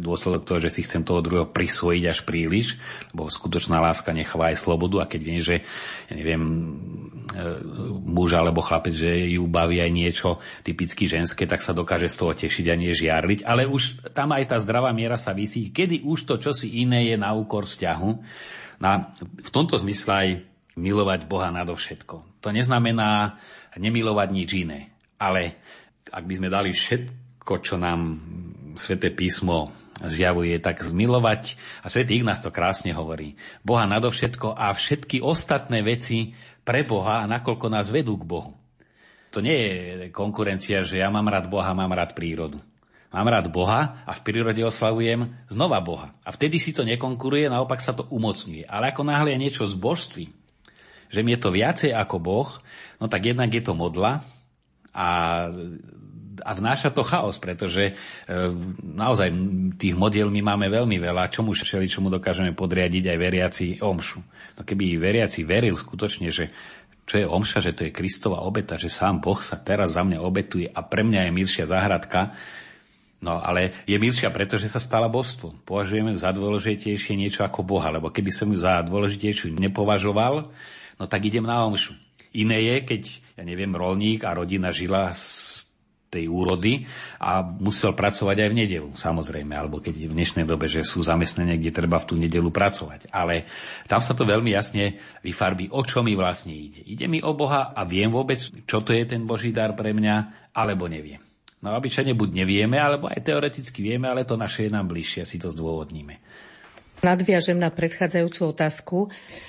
dôsledok toho, že si chcem toho druhého prisvojiť až príliš, lebo skutočná láska necháva aj slobodu a keď viem, že ja neviem, e, muž alebo chlapec, že ju baví aj niečo typicky ženské, tak sa dokáže z toho tešiť a nie žiarliť. Ale už tam aj tá zdravá miera sa vysí, kedy už to čosi iné je na úkor vzťahu. Na, v tomto zmysle aj milovať Boha nadovšetko. To neznamená nemilovať nič iné. Ale ak by sme dali všetko, čo nám Sveté písmo zjavuje, tak zmilovať, a Svetý Ignác to krásne hovorí, Boha nadovšetko a všetky ostatné veci pre Boha a nakoľko nás vedú k Bohu. To nie je konkurencia, že ja mám rád Boha, mám rád prírodu. Mám rád Boha a v prírode oslavujem znova Boha. A vtedy si to nekonkuruje, naopak sa to umocňuje. Ale ako náhle je niečo z božství, že mi je to viacej ako Boh, no tak jednak je to modla a a vnáša to chaos, pretože e, naozaj tých modiel my máme veľmi veľa, čomu všeli, čomu dokážeme podriadiť aj veriaci omšu. No keby veriaci veril skutočne, že čo je omša, že to je Kristova obeta, že sám Boh sa teraz za mňa obetuje a pre mňa je milšia záhradka, No ale je milšia, pretože sa stala božstvom. Považujeme ju za dôležitejšie niečo ako Boha, lebo keby som ju za dôležitejšiu nepovažoval, no tak idem na omšu. Iné je, keď, ja neviem, rolník a rodina žila tej úrody a musel pracovať aj v nedelu, samozrejme, alebo keď v dnešnej dobe, že sú zamestnania, kde treba v tú nedelu pracovať. Ale tam sa to veľmi jasne vyfarbí, o čo mi vlastne ide. Ide mi o Boha a viem vôbec, čo to je ten Boží dar pre mňa, alebo neviem. No obyčajne buď nevieme, alebo aj teoreticky vieme, ale to naše je nám bližšie, si to zdôvodníme. Nadviažem na predchádzajúcu otázku.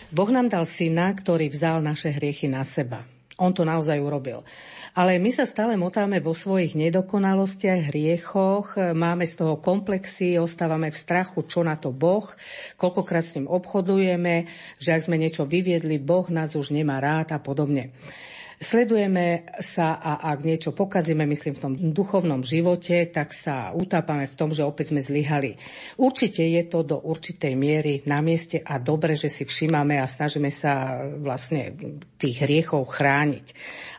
Boh nám dal syna, ktorý vzal naše hriechy na seba. On to naozaj urobil. Ale my sa stále motáme vo svojich nedokonalostiach, hriechoch, máme z toho komplexy, ostávame v strachu, čo na to Boh, koľkokrát s ním obchodujeme, že ak sme niečo vyviedli, Boh nás už nemá rád a podobne. Sledujeme sa a ak niečo pokazíme, myslím v tom duchovnom živote, tak sa utápame v tom, že opäť sme zlyhali. Určite je to do určitej miery na mieste a dobre, že si všímame a snažíme sa vlastne tých hriechov chrániť.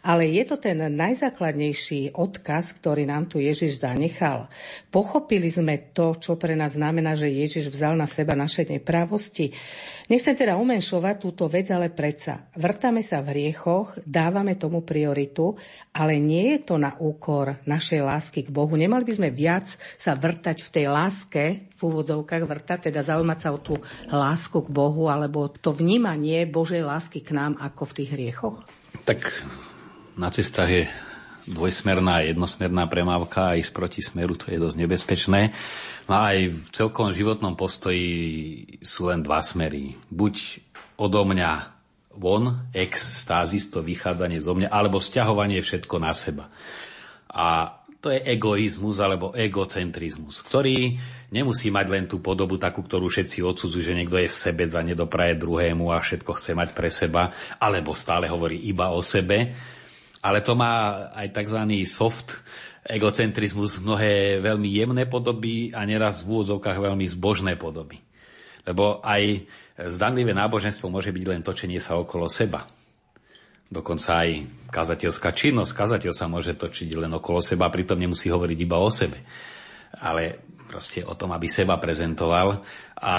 Ale je to ten najzákladnejší odkaz, ktorý nám tu Ježiš zanechal. Pochopili sme to, čo pre nás znamená, že Ježiš vzal na seba naše neprávosti. Nechcem teda umenšovať túto vec, ale predsa. Vrtame sa v hriechoch, dávame tomu prioritu, ale nie je to na úkor našej lásky k Bohu. Nemali by sme viac sa vrtať v tej láske, v úvodzovkách vrtať, teda zaujímať sa o tú lásku k Bohu, alebo to vnímanie Božej lásky k nám ako v tých hriechoch? Tak na cestách je dvojsmerná a jednosmerná premávka a ísť proti smeru, to je dosť nebezpečné. No aj v celkom životnom postoji sú len dva smery. Buď odo mňa von, ex stázis, to vychádzanie zo mňa, alebo stiahovanie všetko na seba. A to je egoizmus alebo egocentrizmus, ktorý nemusí mať len tú podobu takú, ktorú všetci odsudzujú, že niekto je sebec a nedopraje druhému a všetko chce mať pre seba, alebo stále hovorí iba o sebe, ale to má aj tzv. soft egocentrizmus, mnohé veľmi jemné podoby a neraz v úvodzovkách veľmi zbožné podoby. Lebo aj zdanlivé náboženstvo môže byť len točenie sa okolo seba. Dokonca aj kazateľská činnosť, kazateľ sa môže točiť len okolo seba, pritom nemusí hovoriť iba o sebe. ale proste o tom, aby seba prezentoval a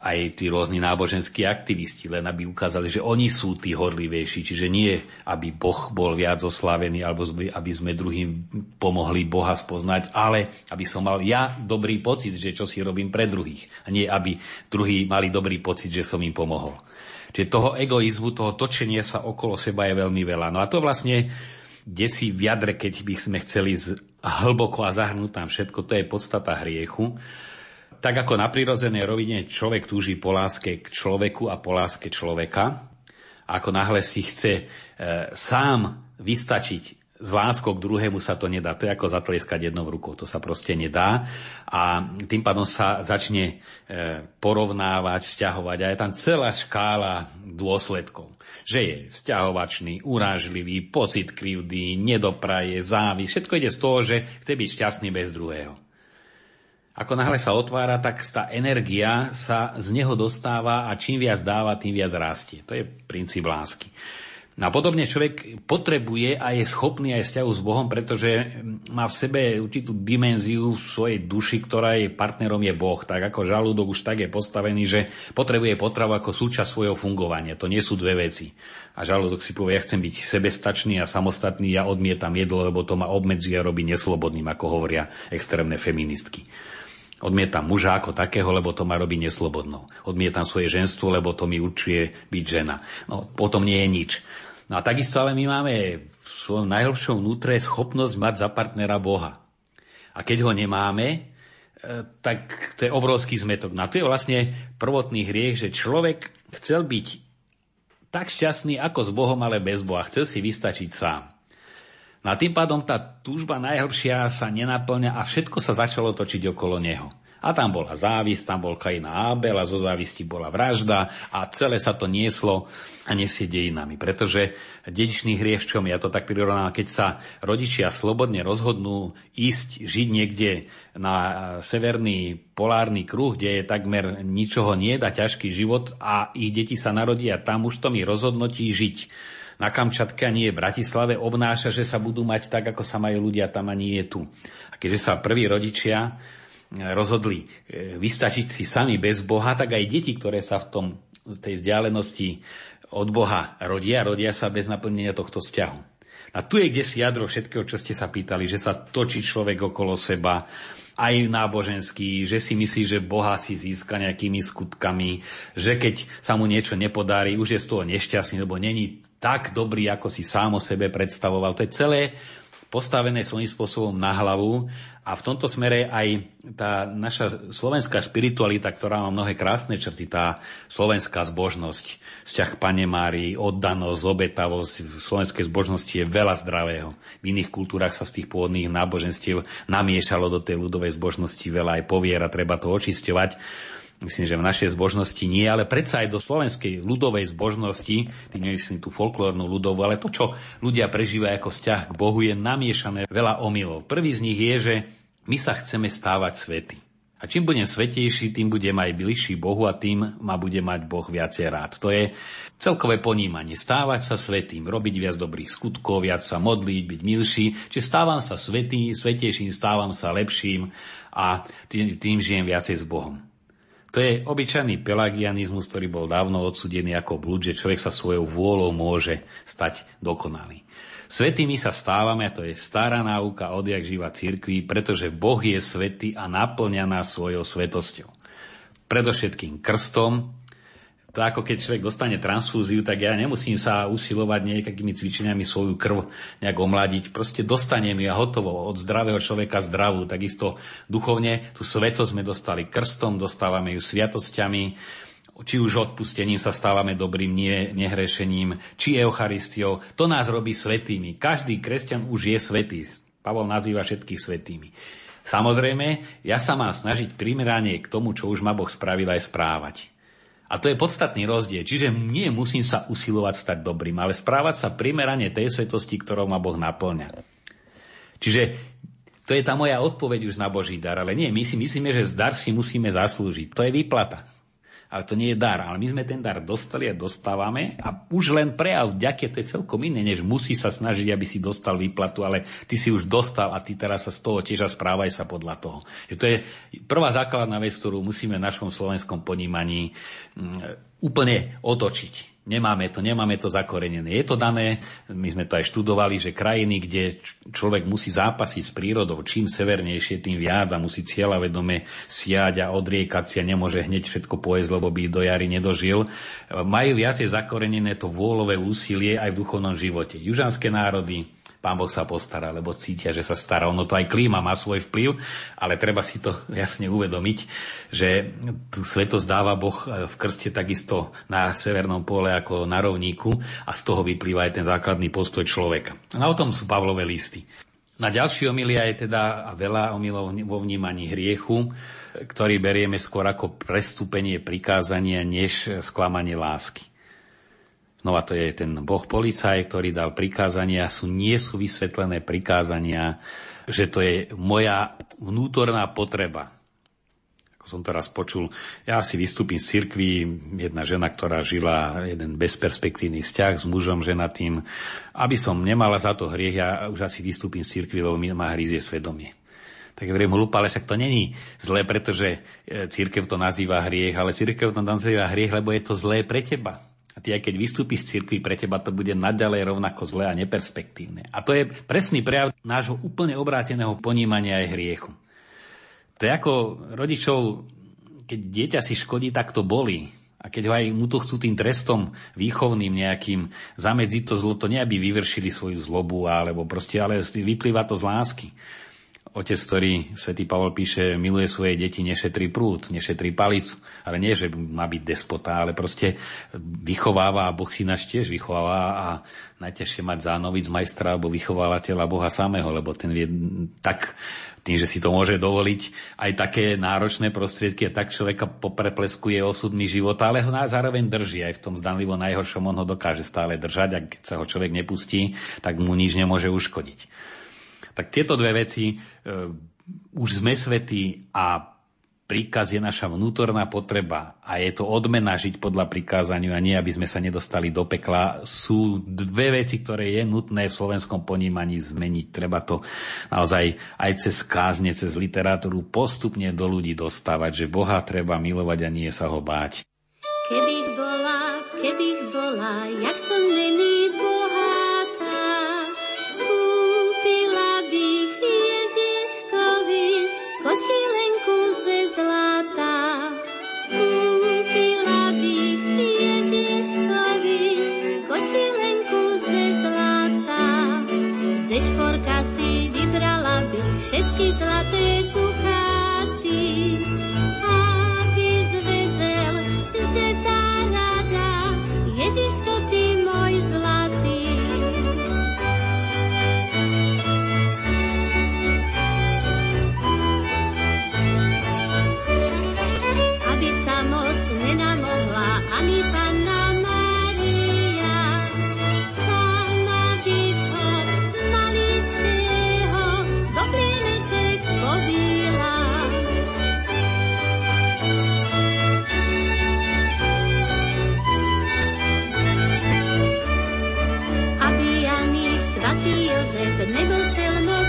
aj tí rôzni náboženskí aktivisti, len aby ukázali, že oni sú tí horlivejší. Čiže nie, aby Boh bol viac oslávený, alebo aby sme druhým pomohli Boha spoznať, ale aby som mal ja dobrý pocit, že čo si robím pre druhých. A nie, aby druhí mali dobrý pocit, že som im pomohol. Čiže toho egoizmu, toho točenia sa okolo seba je veľmi veľa. No a to vlastne desí v jadre, keď by sme chceli hlboko a zahrnúť tam všetko, to je podstata hriechu tak ako na prirodzenej rovine človek túži po láske k človeku a po láske človeka, ako náhle si chce e, sám vystačiť s láskou k druhému sa to nedá. To je ako zatlieskať jednou rukou. To sa proste nedá. A tým pádom sa začne e, porovnávať, stiahovať. A je tam celá škála dôsledkov. Že je vzťahovačný, urážlivý, pocit krivdy, nedopraje, závis. Všetko ide z toho, že chce byť šťastný bez druhého. Ako náhle sa otvára, tak tá energia sa z neho dostáva a čím viac dáva, tým viac rastie. To je princíp lásky. No a podobne človek potrebuje a je schopný aj vzťahu s Bohom, pretože má v sebe určitú dimenziu svojej duši, ktorá jej partnerom je Boh. Tak ako žalúdok už tak je postavený, že potrebuje potravu ako súčasť svojho fungovania. To nie sú dve veci. A žalúdok si povie, ja chcem byť sebestačný a samostatný, ja odmietam jedlo, lebo to ma obmedzuje a robí neslobodným, ako hovoria extrémne feministky. Odmietam muža ako takého, lebo to ma robí neslobodnou. Odmietam svoje ženstvo, lebo to mi určuje byť žena. No, potom nie je nič. No a takisto ale my máme v svojom najhlbšom vnútre schopnosť mať za partnera Boha. A keď ho nemáme, e, tak to je obrovský zmetok. No a to je vlastne prvotný hriech, že človek chcel byť tak šťastný ako s Bohom, ale bez Boha. Chcel si vystačiť sám. No a tým pádom tá túžba najhlbšia sa nenaplňa a všetko sa začalo točiť okolo neho. A tam bola závisť, tam bol Kain a Abel a zo závisti bola vražda a celé sa to nieslo a nesie dejinami. Pretože dedičný hriech čom? Ja to tak prirovnám, keď sa rodičia slobodne rozhodnú ísť žiť niekde na severný polárny kruh, kde je takmer ničoho nie, a ťažký život a ich deti sa narodia tam, už to mi rozhodnotí žiť na Kamčatke a nie v Bratislave, obnáša, že sa budú mať tak, ako sa majú ľudia tam a nie je tu. A keďže sa prví rodičia e, rozhodli e, vystačiť si sami bez Boha, tak aj deti, ktoré sa v tom, tej vzdialenosti od Boha rodia, rodia sa bez naplnenia tohto vzťahu. A tu je kde si jadro všetkého, čo ste sa pýtali, že sa točí človek okolo seba, aj náboženský, že si myslí, že Boha si získa nejakými skutkami, že keď sa mu niečo nepodarí, už je z toho nešťastný, lebo není tak dobrý, ako si sám o sebe predstavoval. To je celé postavené svojím spôsobom na hlavu a v tomto smere aj tá naša slovenská spiritualita, ktorá má mnohé krásne črty, tá slovenská zbožnosť, vzťah k Pane Márii, oddanosť, obetavosť, v slovenskej zbožnosti je veľa zdravého. V iných kultúrach sa z tých pôvodných náboženstiev namiešalo do tej ľudovej zbožnosti veľa aj poviera, treba to očisťovať. Myslím, že v našej zbožnosti nie, ale predsa aj do slovenskej ľudovej zbožnosti, tým nemyslím tú folklórnu ľudovú, ale to, čo ľudia prežívajú ako vzťah k Bohu, je namiešané veľa omylov. Prvý z nich je, že my sa chceme stávať svety. A čím budem svetejší, tým budem aj bližší Bohu a tým ma bude mať Boh viacej rád. To je celkové ponímanie. Stávať sa svetým, robiť viac dobrých skutkov, viac sa modliť, byť milší. Čiže stávam sa svetý, svetejším, stávam sa lepším a tým, tým žijem viacej s Bohom. To je obyčajný pelagianizmus, ktorý bol dávno odsudený ako blúd, že človek sa svojou vôľou môže stať dokonalý. Svetými sa stávame, a to je stará náuka odjak živa cirkvi, pretože Boh je svetý a naplňa nás svojou svetosťou. Predovšetkým krstom, to ako keď človek dostane transfúziu, tak ja nemusím sa usilovať nejakými cvičeniami svoju krv nejak omladiť. Proste dostanem ju a hotovo od zdravého človeka zdravú. Takisto duchovne tú svetosť sme dostali krstom, dostávame ju sviatosťami, či už odpustením sa stávame dobrým, nie nehrešením, či Eucharistiou. To nás robí svetými. Každý kresťan už je svetý. Pavol nazýva všetkých svetými. Samozrejme, ja sa mám snažiť primerane k tomu, čo už ma Boh spravil aj správať. A to je podstatný rozdiel. Čiže nie musím sa usilovať stať dobrým, ale správať sa primerane tej svetosti, ktorou ma Boh naplňa. Čiže to je tá moja odpoveď už na Boží dar. Ale nie, my si myslíme, že dar si musíme zaslúžiť. To je výplata. Ale to nie je dar. Ale my sme ten dar dostali a dostávame a už len prejav vďake to je celkom iné, než musí sa snažiť, aby si dostal výplatu, ale ty si už dostal a ty teraz sa z toho tiež správaj sa podľa toho. Že to je prvá základná vec, ktorú musíme v našom slovenskom ponímaní mm, úplne otočiť. Nemáme to, nemáme to zakorenené. Je to dané, my sme to aj študovali, že krajiny, kde človek musí zápasiť s prírodou, čím severnejšie, tým viac a musí vedome siať a odriekať si a nemôže hneď všetko pojsť, lebo by do jary nedožil, majú viacej zakorenené to vôľové úsilie aj v duchovnom živote. Južanské národy, Pán Boh sa postará, lebo cítia, že sa stará. Ono to aj klíma má svoj vplyv, ale treba si to jasne uvedomiť, že tú svetosť dáva Boh e, v krste takisto na severnom pole ako na rovníku a z toho vyplýva aj ten základný postoj človeka. A o tom sú Pavlové listy. Na ďalší omilia je teda veľa omilov vo vnímaní hriechu, ktorý berieme skôr ako prestúpenie prikázania, než sklamanie lásky. No a to je ten boh policaj, ktorý dal prikázania, sú, nie sú vysvetlené prikázania, že to je moja vnútorná potreba. Ako som teraz počul, ja si vystúpim z cirkvi, jedna žena, ktorá žila jeden bezperspektívny vzťah s mužom ženatým, aby som nemala za to hriech, ja už asi vystúpim z cirkvi, lebo mi ma hryzie svedomie. Tak ja hovorím, hlúpa, ale však to není zlé, pretože e, církev to nazýva hriech, ale církev to nazýva hriech, lebo je to zlé pre teba. Ty aj keď vystúpiš z cirkvi, pre teba to bude naďalej rovnako zlé a neperspektívne. A to je presný prejav nášho úplne obráteného ponímania aj hriechu. To je ako rodičov, keď dieťa si škodí, tak to boli. A keď ho aj mu to chcú tým trestom výchovným nejakým zamedziť to zlo, to nie aby vyvršili svoju zlobu, alebo proste, ale vyplýva to z lásky. Otec, ktorý, svätý Pavol píše, miluje svoje deti, nešetrí prúd, nešetrí palicu. Ale nie, že má byť despota, ale proste vychováva a Boh si náš tiež vychováva a najťažšie mať zánovic majstra alebo vychovávateľa Boha samého, lebo ten vie tak tým, že si to môže dovoliť aj také náročné prostriedky a tak človeka poprepleskuje osudmi života, ale ho zároveň drží aj v tom zdanlivo najhoršom, on ho dokáže stále držať a keď sa ho človek nepustí, tak mu nič nemôže uškodiť. Tak tieto dve veci, e, už sme svetí a príkaz je naša vnútorná potreba a je to odmena žiť podľa prikázaniu a nie, aby sme sa nedostali do pekla, sú dve veci, ktoré je nutné v slovenskom ponímaní zmeniť. Treba to naozaj aj cez kázne, cez literatúru postupne do ľudí dostávať, že Boha treba milovať a nie sa ho báť. Kebych bola, kebych bola, jak curios de Nibble Sailor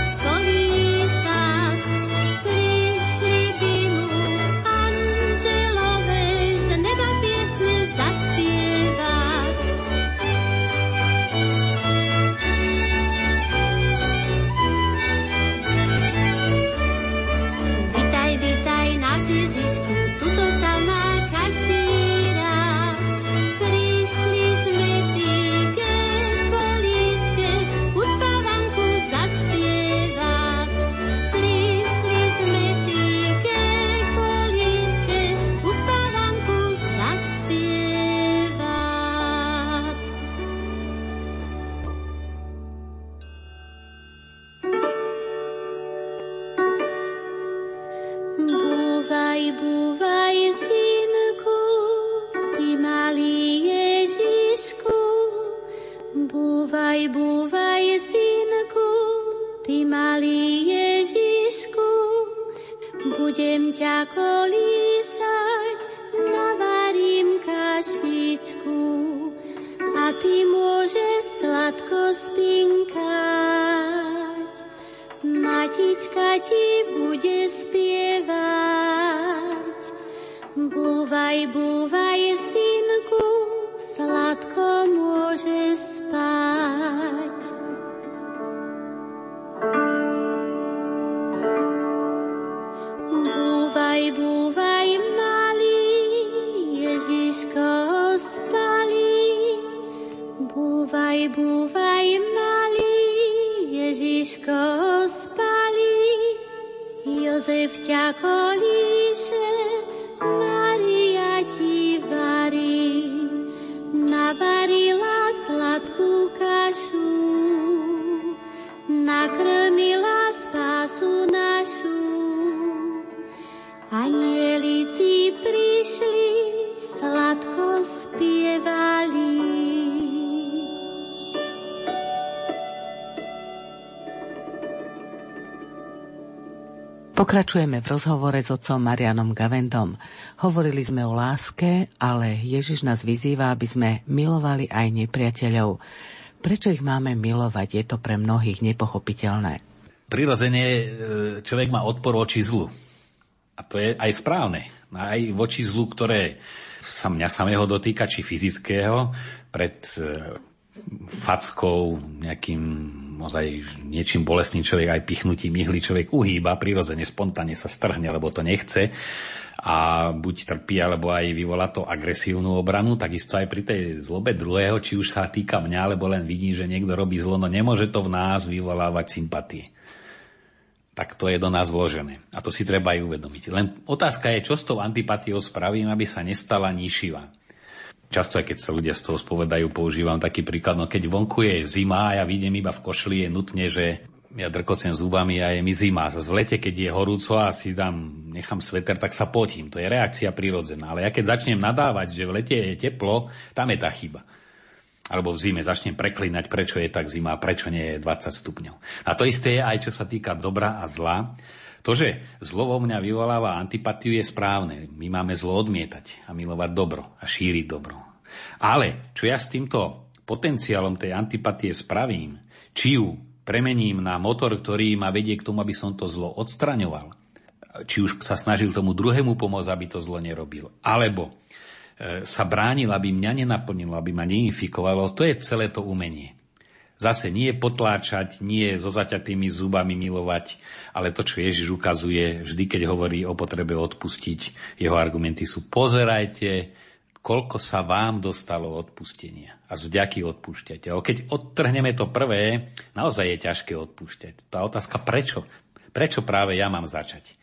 Pokračujeme v rozhovore s otcom Marianom Gavendom. Hovorili sme o láske, ale Ježiš nás vyzýva, aby sme milovali aj nepriateľov. Prečo ich máme milovať? Je to pre mnohých nepochopiteľné. Prirodzene e, človek má odpor voči zlu. A to je aj správne. Aj voči zlu, ktoré sa mňa samého dotýka, či fyzického, pred e, fackou, nejakým ozaj niečím bolestným človek aj pichnutím ihly človek uhýba, prirodzene, spontánne sa strhne, lebo to nechce a buď trpí, alebo aj vyvolá to agresívnu obranu, takisto aj pri tej zlobe druhého, či už sa týka mňa, alebo len vidím, že niekto robí zlo, no nemôže to v nás vyvolávať sympatie. Tak to je do nás vložené. A to si treba aj uvedomiť. Len otázka je, čo s tou antipatiou spravím, aby sa nestala nišivá. Často aj keď sa ľudia z toho spovedajú, používam taký príklad, no keď vonku je zima a ja vidím iba v košli, je nutne, že ja drkocem zubami a je mi zima. Zase v lete, keď je horúco a si dám, nechám sveter, tak sa potím. To je reakcia prirodzená. Ale ja keď začnem nadávať, že v lete je teplo, tam je tá chyba. Alebo v zime začnem preklinať, prečo je tak zima prečo nie je 20 stupňov. A to isté je aj čo sa týka dobra a zla. To, že zlo vo mňa vyvoláva antipatiu, je správne. My máme zlo odmietať a milovať dobro a šíriť dobro. Ale čo ja s týmto potenciálom tej antipatie spravím, či ju premením na motor, ktorý ma vedie k tomu, aby som to zlo odstraňoval, či už sa snažil tomu druhému pomôcť, aby to zlo nerobil, alebo e, sa bránil, aby mňa nenaplnilo, aby ma neinfikovalo, to je celé to umenie. Zase nie potláčať, nie so zaťatými zubami milovať, ale to, čo Ježiš ukazuje vždy, keď hovorí o potrebe odpustiť, jeho argumenty sú pozerajte, koľko sa vám dostalo odpustenia a z vďaky odpúšťate. Ale keď odtrhneme to prvé, naozaj je ťažké odpúšťať. Tá otázka, prečo? Prečo práve ja mám začať?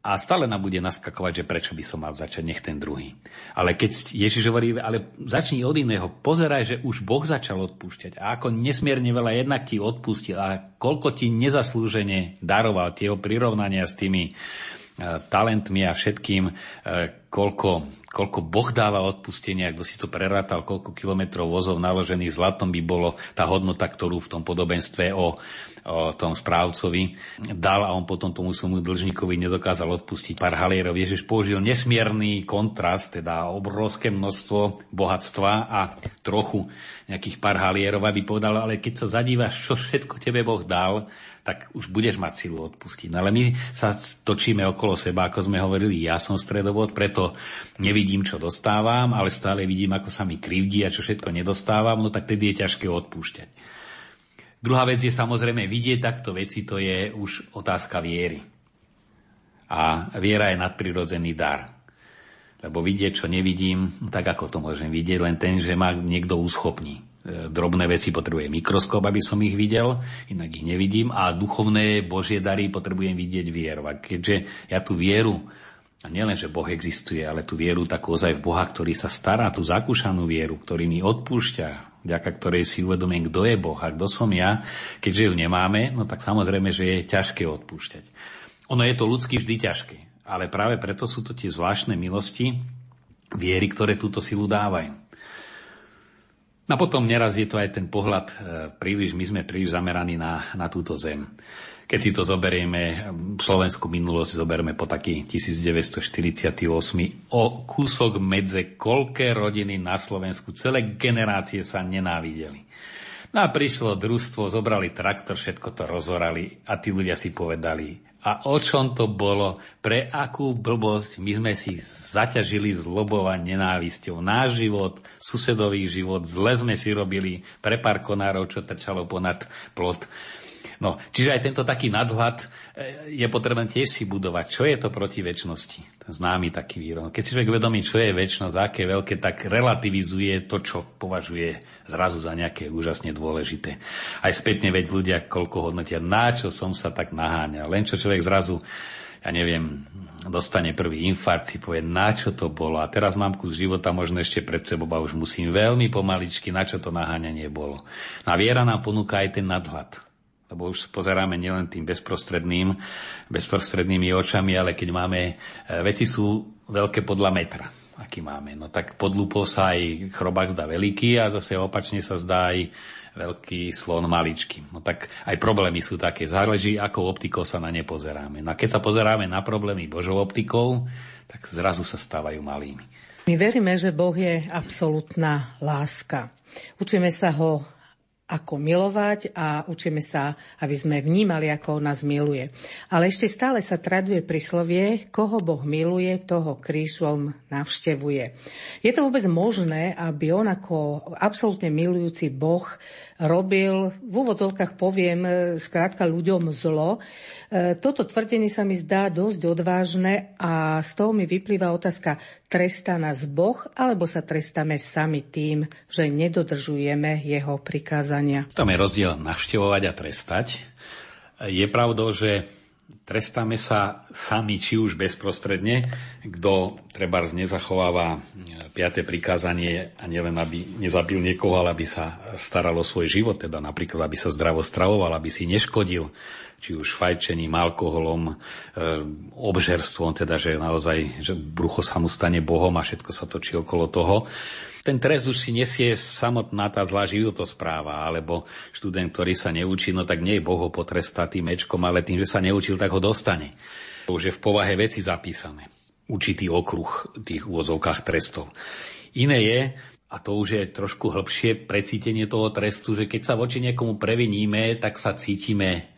A stále nám bude naskakovať, že prečo by som mal začať, nech ten druhý. Ale keď Ježiš hovorí, ale začni od iného, pozeraj, že už Boh začal odpúšťať a ako nesmierne veľa jednak ti odpustil a koľko ti nezaslúžene daroval tie prirovnania s tými E, talentmi a všetkým, e, koľko, koľko Boh dáva odpustenia, kto si to prerátal, koľko kilometrov vozov naložených zlatom by bolo tá hodnota, ktorú v tom podobenstve o, o tom správcovi dal a on potom tomu svojmu dlžníkovi nedokázal odpustiť pár halierov. Ježiš použil nesmierny kontrast, teda obrovské množstvo bohatstva a trochu nejakých pár halierov, aby povedal, ale keď sa zadívaš, čo všetko tebe Boh dal, tak už budeš mať silu odpustiť. No ale my sa točíme okolo seba, ako sme hovorili, ja som stredovod, preto nevidím, čo dostávam, ale stále vidím, ako sa mi krivdí a čo všetko nedostávam, no tak tedy je ťažké odpúšťať. Druhá vec je samozrejme vidieť takto veci, to je už otázka viery. A viera je nadprirodzený dar. Lebo vidieť, čo nevidím, tak ako to môžem vidieť, len ten, že ma niekto uschopní. E, drobné veci potrebujem mikroskop, aby som ich videl, inak ich nevidím a duchovné Božie dary potrebujem vidieť vieru. A keďže ja tú vieru, a nielen, že Boh existuje, ale tú vieru takú ozaj v Boha, ktorý sa stará, tú zakúšanú vieru, ktorý mi odpúšťa, vďaka ktorej si uvedomím, kto je Boh a kto som ja, keďže ju nemáme, no tak samozrejme, že je ťažké odpúšťať. Ono je to ľudsky vždy ťažké, ale práve preto sú to tie zvláštne milosti, viery, ktoré túto silu dávajú. No a potom neraz je to aj ten pohľad e, príliš, my sme príliš zameraní na, na túto zem. Keď si to zoberieme, slovenskú minulosť zoberme po taký 1948, o kúsok medze koľké rodiny na Slovensku, celé generácie sa nenávideli. No a prišlo družstvo, zobrali traktor, všetko to rozorali a tí ľudia si povedali, a o čom to bolo, pre akú blbosť my sme si zaťažili zlobovať nenávisťou. Náš život, susedový život, zle sme si robili pre pár konárov, čo trčalo ponad plot. No, čiže aj tento taký nadhľad e, je potrebné tiež si budovať. Čo je to proti väčšnosti? Známy taký výrok. Keď si človek vedomí, čo je väčšnosť, aké veľké, tak relativizuje to, čo považuje zrazu za nejaké úžasne dôležité. Aj spätne veď ľudia koľko hodnotia, na čo som sa tak naháňal. Len čo človek zrazu ja neviem, dostane prvý infarkt, si povie, na čo to bolo. A teraz mám kus života možno ešte pred sebou a už musím veľmi pomaličky, na čo to naháňanie bolo. A viera nám ponúka aj ten nadhľad lebo už pozeráme nielen tým bezprostredným, bezprostrednými očami, ale keď máme, e, veci sú veľké podľa metra, aký máme. No tak pod lupou sa aj chrobák zdá veľký a zase opačne sa zdá aj veľký slon maličký. No tak aj problémy sú také. Záleží, akou optikou sa na ne pozeráme. No a keď sa pozeráme na problémy Božou optikou, tak zrazu sa stávajú malými. My veríme, že Boh je absolútna láska. Učíme sa ho ako milovať a učíme sa, aby sme vnímali, ako on nás miluje. Ale ešte stále sa traduje príslovie, koho Boh miluje, toho krížom navštevuje. Je to vôbec možné, aby on ako absolútne milujúci Boh robil, v úvodovkách poviem, skrátka ľuďom zlo. E, toto tvrdenie sa mi zdá dosť odvážne a z toho mi vyplýva otázka, trestá nás Boh, alebo sa trestáme sami tým, že nedodržujeme jeho prikázania? Tam je rozdiel navštevovať a trestať. Je pravdou, že trestáme sa sami, či už bezprostredne, kto treba nezachováva 5. prikázanie a nielen aby nezabil niekoho, ale aby sa staral o svoj život, teda napríklad aby sa zdravo stravoval, aby si neškodil, či už fajčením, alkoholom, e, obžerstvom, teda že naozaj že brucho sa mu stane Bohom a všetko sa točí okolo toho. Ten trest už si nesie samotná tá zlá životospráva, alebo študent, ktorý sa neučí, no tak nie je Boh ho potrestá tým mečkom, ale tým, že sa neučil, tak ho dostane. To už je v povahe veci zapísané. Určitý okruh tých úvozovkách trestov. Iné je, a to už je trošku hĺbšie precítenie toho trestu, že keď sa voči niekomu previníme, tak sa cítime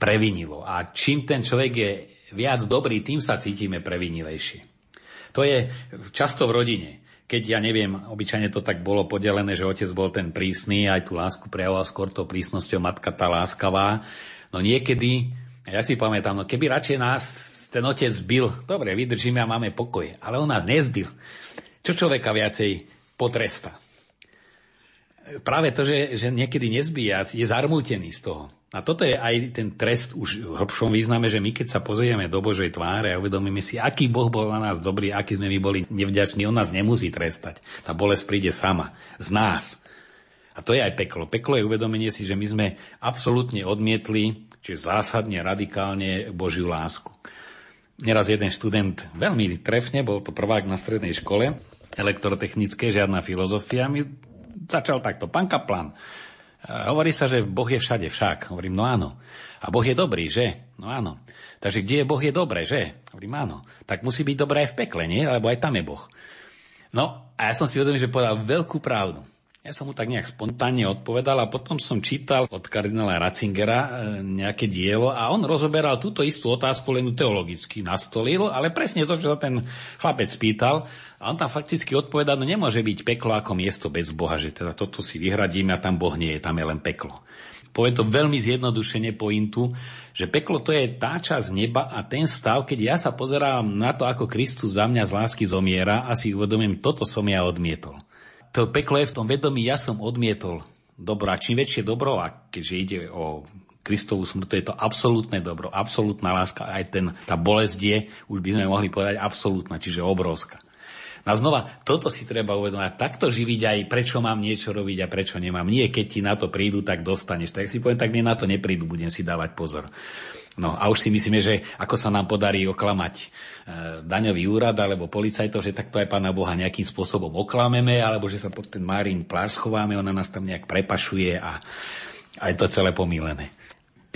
previnilo. A čím ten človek je viac dobrý, tým sa cítime previnilejšie. To je často v rodine. Keď, ja neviem, obyčajne to tak bolo podelené, že otec bol ten prísny, aj tú lásku prejavoval skôr tou prísnosťou, matka tá láskavá. No niekedy, ja si pamätám, no keby radšej nás ten otec bil, dobre, vydržíme a máme pokoj, ale on nás nezbil. Čo človeka viacej potresta? Práve to, že, že niekedy nezbíja, je zarmútený z toho. A toto je aj ten trest už v hĺbšom význame, že my keď sa pozrieme do Božej tváre a uvedomíme si, aký Boh bol na nás dobrý, aký sme my boli nevďační, On nás nemusí trestať. Tá bolesť príde sama, z nás. A to je aj peklo. Peklo je uvedomenie si, že my sme absolútne odmietli, čiže zásadne, radikálne Božiu lásku. Neraz jeden študent veľmi trefne, bol to prvák na strednej škole, elektrotechnické, žiadna filozofia, mi začal takto, pán Kaplan, Hovorí sa, že Boh je všade však. Hovorím, no áno. A Boh je dobrý, že? No áno. Takže kde je Boh je dobré, že? Hovorím, áno. Tak musí byť dobré aj v pekle, nie? Lebo aj tam je Boh. No a ja som si vedomý, že povedal veľkú pravdu. Ja som mu tak nejak spontánne odpovedal a potom som čítal od kardinála Ratzingera e, nejaké dielo a on rozoberal túto istú otázku len teologicky nastolil, ale presne to, čo ten chlapec spýtal. A on tam fakticky odpovedal, no nemôže byť peklo ako miesto bez Boha, že teda toto si vyhradíme a tam Boh nie je, tam je len peklo. Povie to veľmi zjednodušene pointu, že peklo to je tá časť neba a ten stav, keď ja sa pozerám na to, ako Kristus za mňa z lásky zomiera a si uvedomím, toto som ja odmietol to peklo je v tom vedomí, ja som odmietol dobro. A čím väčšie dobro, a keďže ide o Kristovú smrť, to je to absolútne dobro, absolútna láska, aj ten, tá bolesť je, už by sme mohli povedať absolútna, čiže obrovská. No a znova, toto si treba uvedomať. Takto živiť aj, prečo mám niečo robiť a prečo nemám. Nie, keď ti na to prídu, tak dostaneš. Tak si poviem, tak mne na to neprídu, budem si dávať pozor. No a už si myslíme, že ako sa nám podarí oklamať e, daňový úrad alebo policajtov, že takto aj pána Boha nejakým spôsobom oklameme, alebo že sa pod ten Márin pláž schováme, ona nás tam nejak prepašuje a, a je to celé pomílené.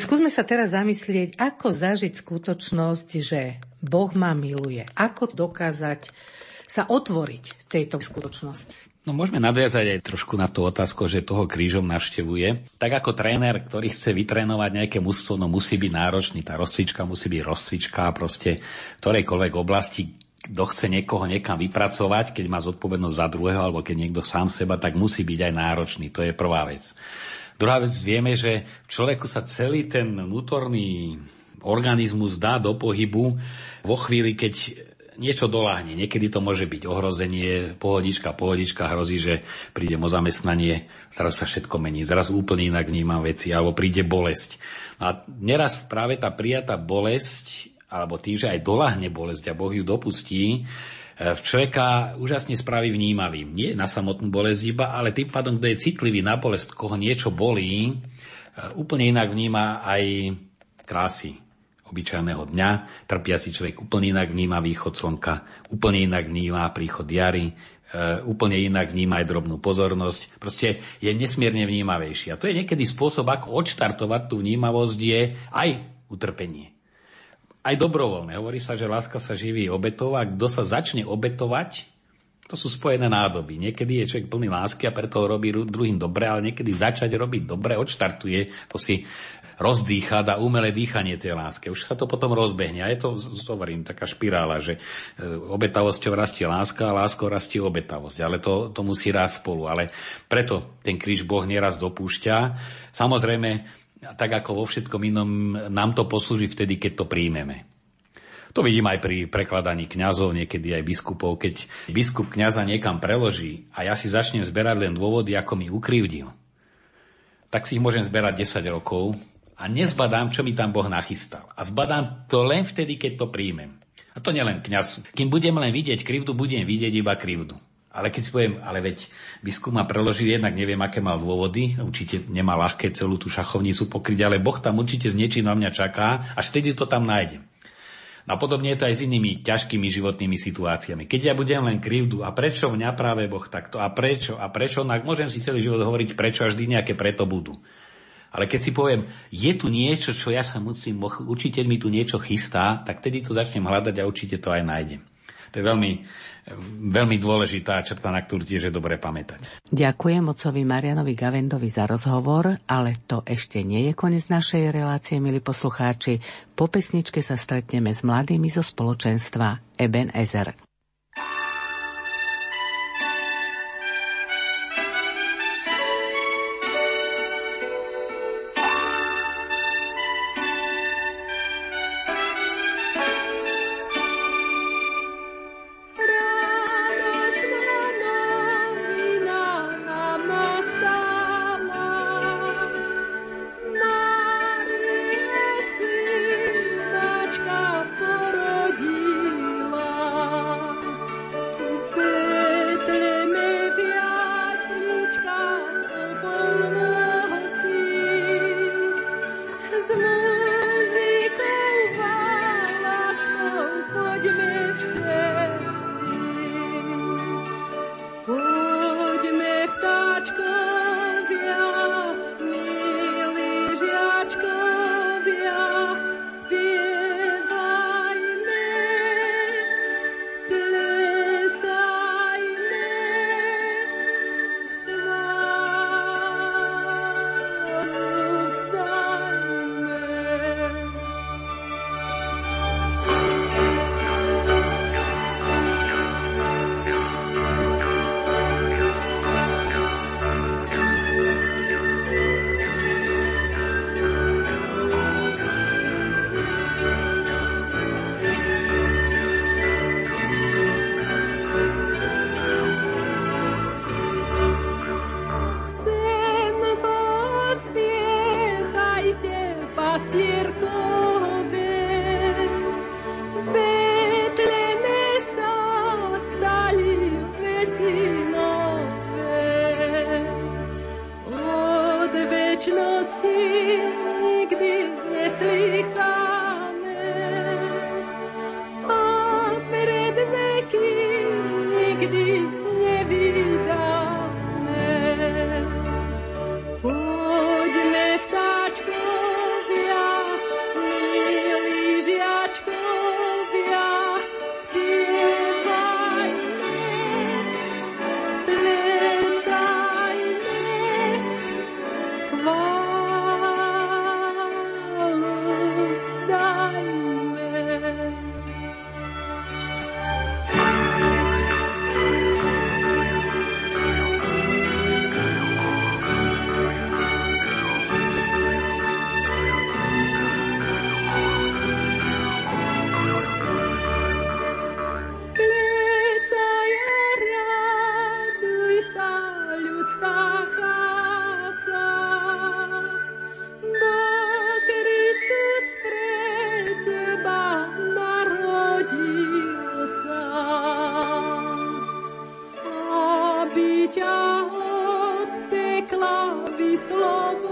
Skúsme sa teraz zamyslieť, ako zažiť skutočnosť, že Boh ma miluje. Ako dokázať sa otvoriť tejto skutočnosti. No môžeme nadviazať aj trošku na tú otázku, že toho krížom navštevuje. Tak ako tréner, ktorý chce vytrénovať nejaké mužstvo, no musí byť náročný, tá rozcvička musí byť rozcvička proste v ktorejkoľvek oblasti, kto chce niekoho niekam vypracovať, keď má zodpovednosť za druhého, alebo keď niekto sám seba, tak musí byť aj náročný. To je prvá vec. Druhá vec, vieme, že človeku sa celý ten vnútorný organizmus dá do pohybu vo chvíli, keď niečo doláhne. Niekedy to môže byť ohrozenie, pohodička, pohodička, hrozí, že príde o zamestnanie, zrazu sa všetko mení, zrazu úplne inak vnímam veci, alebo príde bolesť. A neraz práve tá prijatá bolesť, alebo tým, že aj doláhne bolesť a Boh ju dopustí, e, v človeka úžasne spraví vnímavým. Nie na samotnú bolesť iba, ale tým pádom, kto je citlivý na bolesť, koho niečo bolí, e, úplne inak vníma aj krásy obyčajného dňa. Trpiaci človek úplne inak vníma východ slnka, úplne inak vníma príchod jary, e, úplne inak vníma aj drobnú pozornosť. Proste je nesmierne vnímavejší. A to je niekedy spôsob, ako odštartovať tú vnímavosť, je aj utrpenie. Aj dobrovoľné. Hovorí sa, že láska sa živí obetov a kto sa začne obetovať, to sú spojené nádoby. Niekedy je človek plný lásky a preto robí druhým dobre, ale niekedy začať robiť dobre odštartuje, to si rozdýchať a umelé dýchanie tej láske. Už sa to potom rozbehne. A je to, hovorím, taká špirála, že e, obetavosťou rastie láska a láskou rastie obetavosť. Ale to, to musí rásť spolu. Ale preto ten kríž Boh nieraz dopúšťa. Samozrejme, tak ako vo všetkom inom, nám to poslúži vtedy, keď to príjmeme. To vidím aj pri prekladaní kňazov, niekedy aj biskupov. Keď biskup kňaza niekam preloží a ja si začnem zberať len dôvody, ako mi ukrivdil, tak si ich môžem zberať 10 rokov a nezbadám, čo mi tam Boh nachystal. A zbadám to len vtedy, keď to príjmem. A to nielen kňaz. Kým budem len vidieť krivdu, budem vidieť iba krivdu. Ale keď si poviem, ale veď biskup ma preložil, jednak neviem, aké mal dôvody, určite nemá ľahké celú tú šachovnicu pokryť, ale Boh tam určite s niečím na mňa čaká, až vtedy to tam nájdem. No a podobne je to aj s inými ťažkými životnými situáciami. Keď ja budem len krivdu, a prečo mňa práve Boh takto, a prečo, a prečo, no môžem si celý život hovoriť prečo, a vždy nejaké preto budú. Ale keď si poviem, je tu niečo, čo ja sa musím, učiteľ mi tu niečo chystá, tak tedy to začnem hľadať a určite to aj nájdem. To je veľmi, veľmi dôležitá črta, na ktorú tiež je dobre pamätať. Ďakujem ocovi Marianovi Gavendovi za rozhovor, ale to ešte nie je koniec našej relácie, milí poslucháči. Po pesničke sa stretneme s mladými zo spoločenstva Eben Ezer. Klávy slobodil.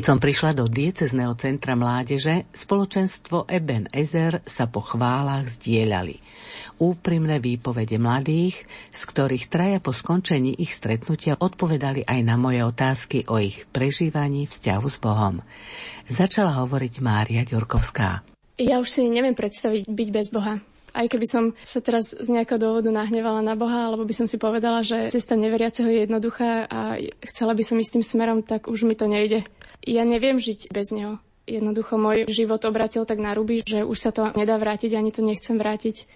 Keď som prišla do diecezneho centra mládeže, spoločenstvo Eben Ezer sa po chválach zdieľali. Úprimné výpovede mladých, z ktorých traja po skončení ich stretnutia odpovedali aj na moje otázky o ich prežívaní vzťahu s Bohom. Začala hovoriť Mária Ďurkovská. Ja už si neviem predstaviť byť bez Boha. Aj keby som sa teraz z nejakého dôvodu nahnevala na Boha, alebo by som si povedala, že cesta neveriaceho je jednoduchá a chcela by som ísť tým smerom, tak už mi to nejde. Ja neviem žiť bez Neho. Jednoducho môj život obratil tak na ruby, že už sa to nedá vrátiť, ani to nechcem vrátiť.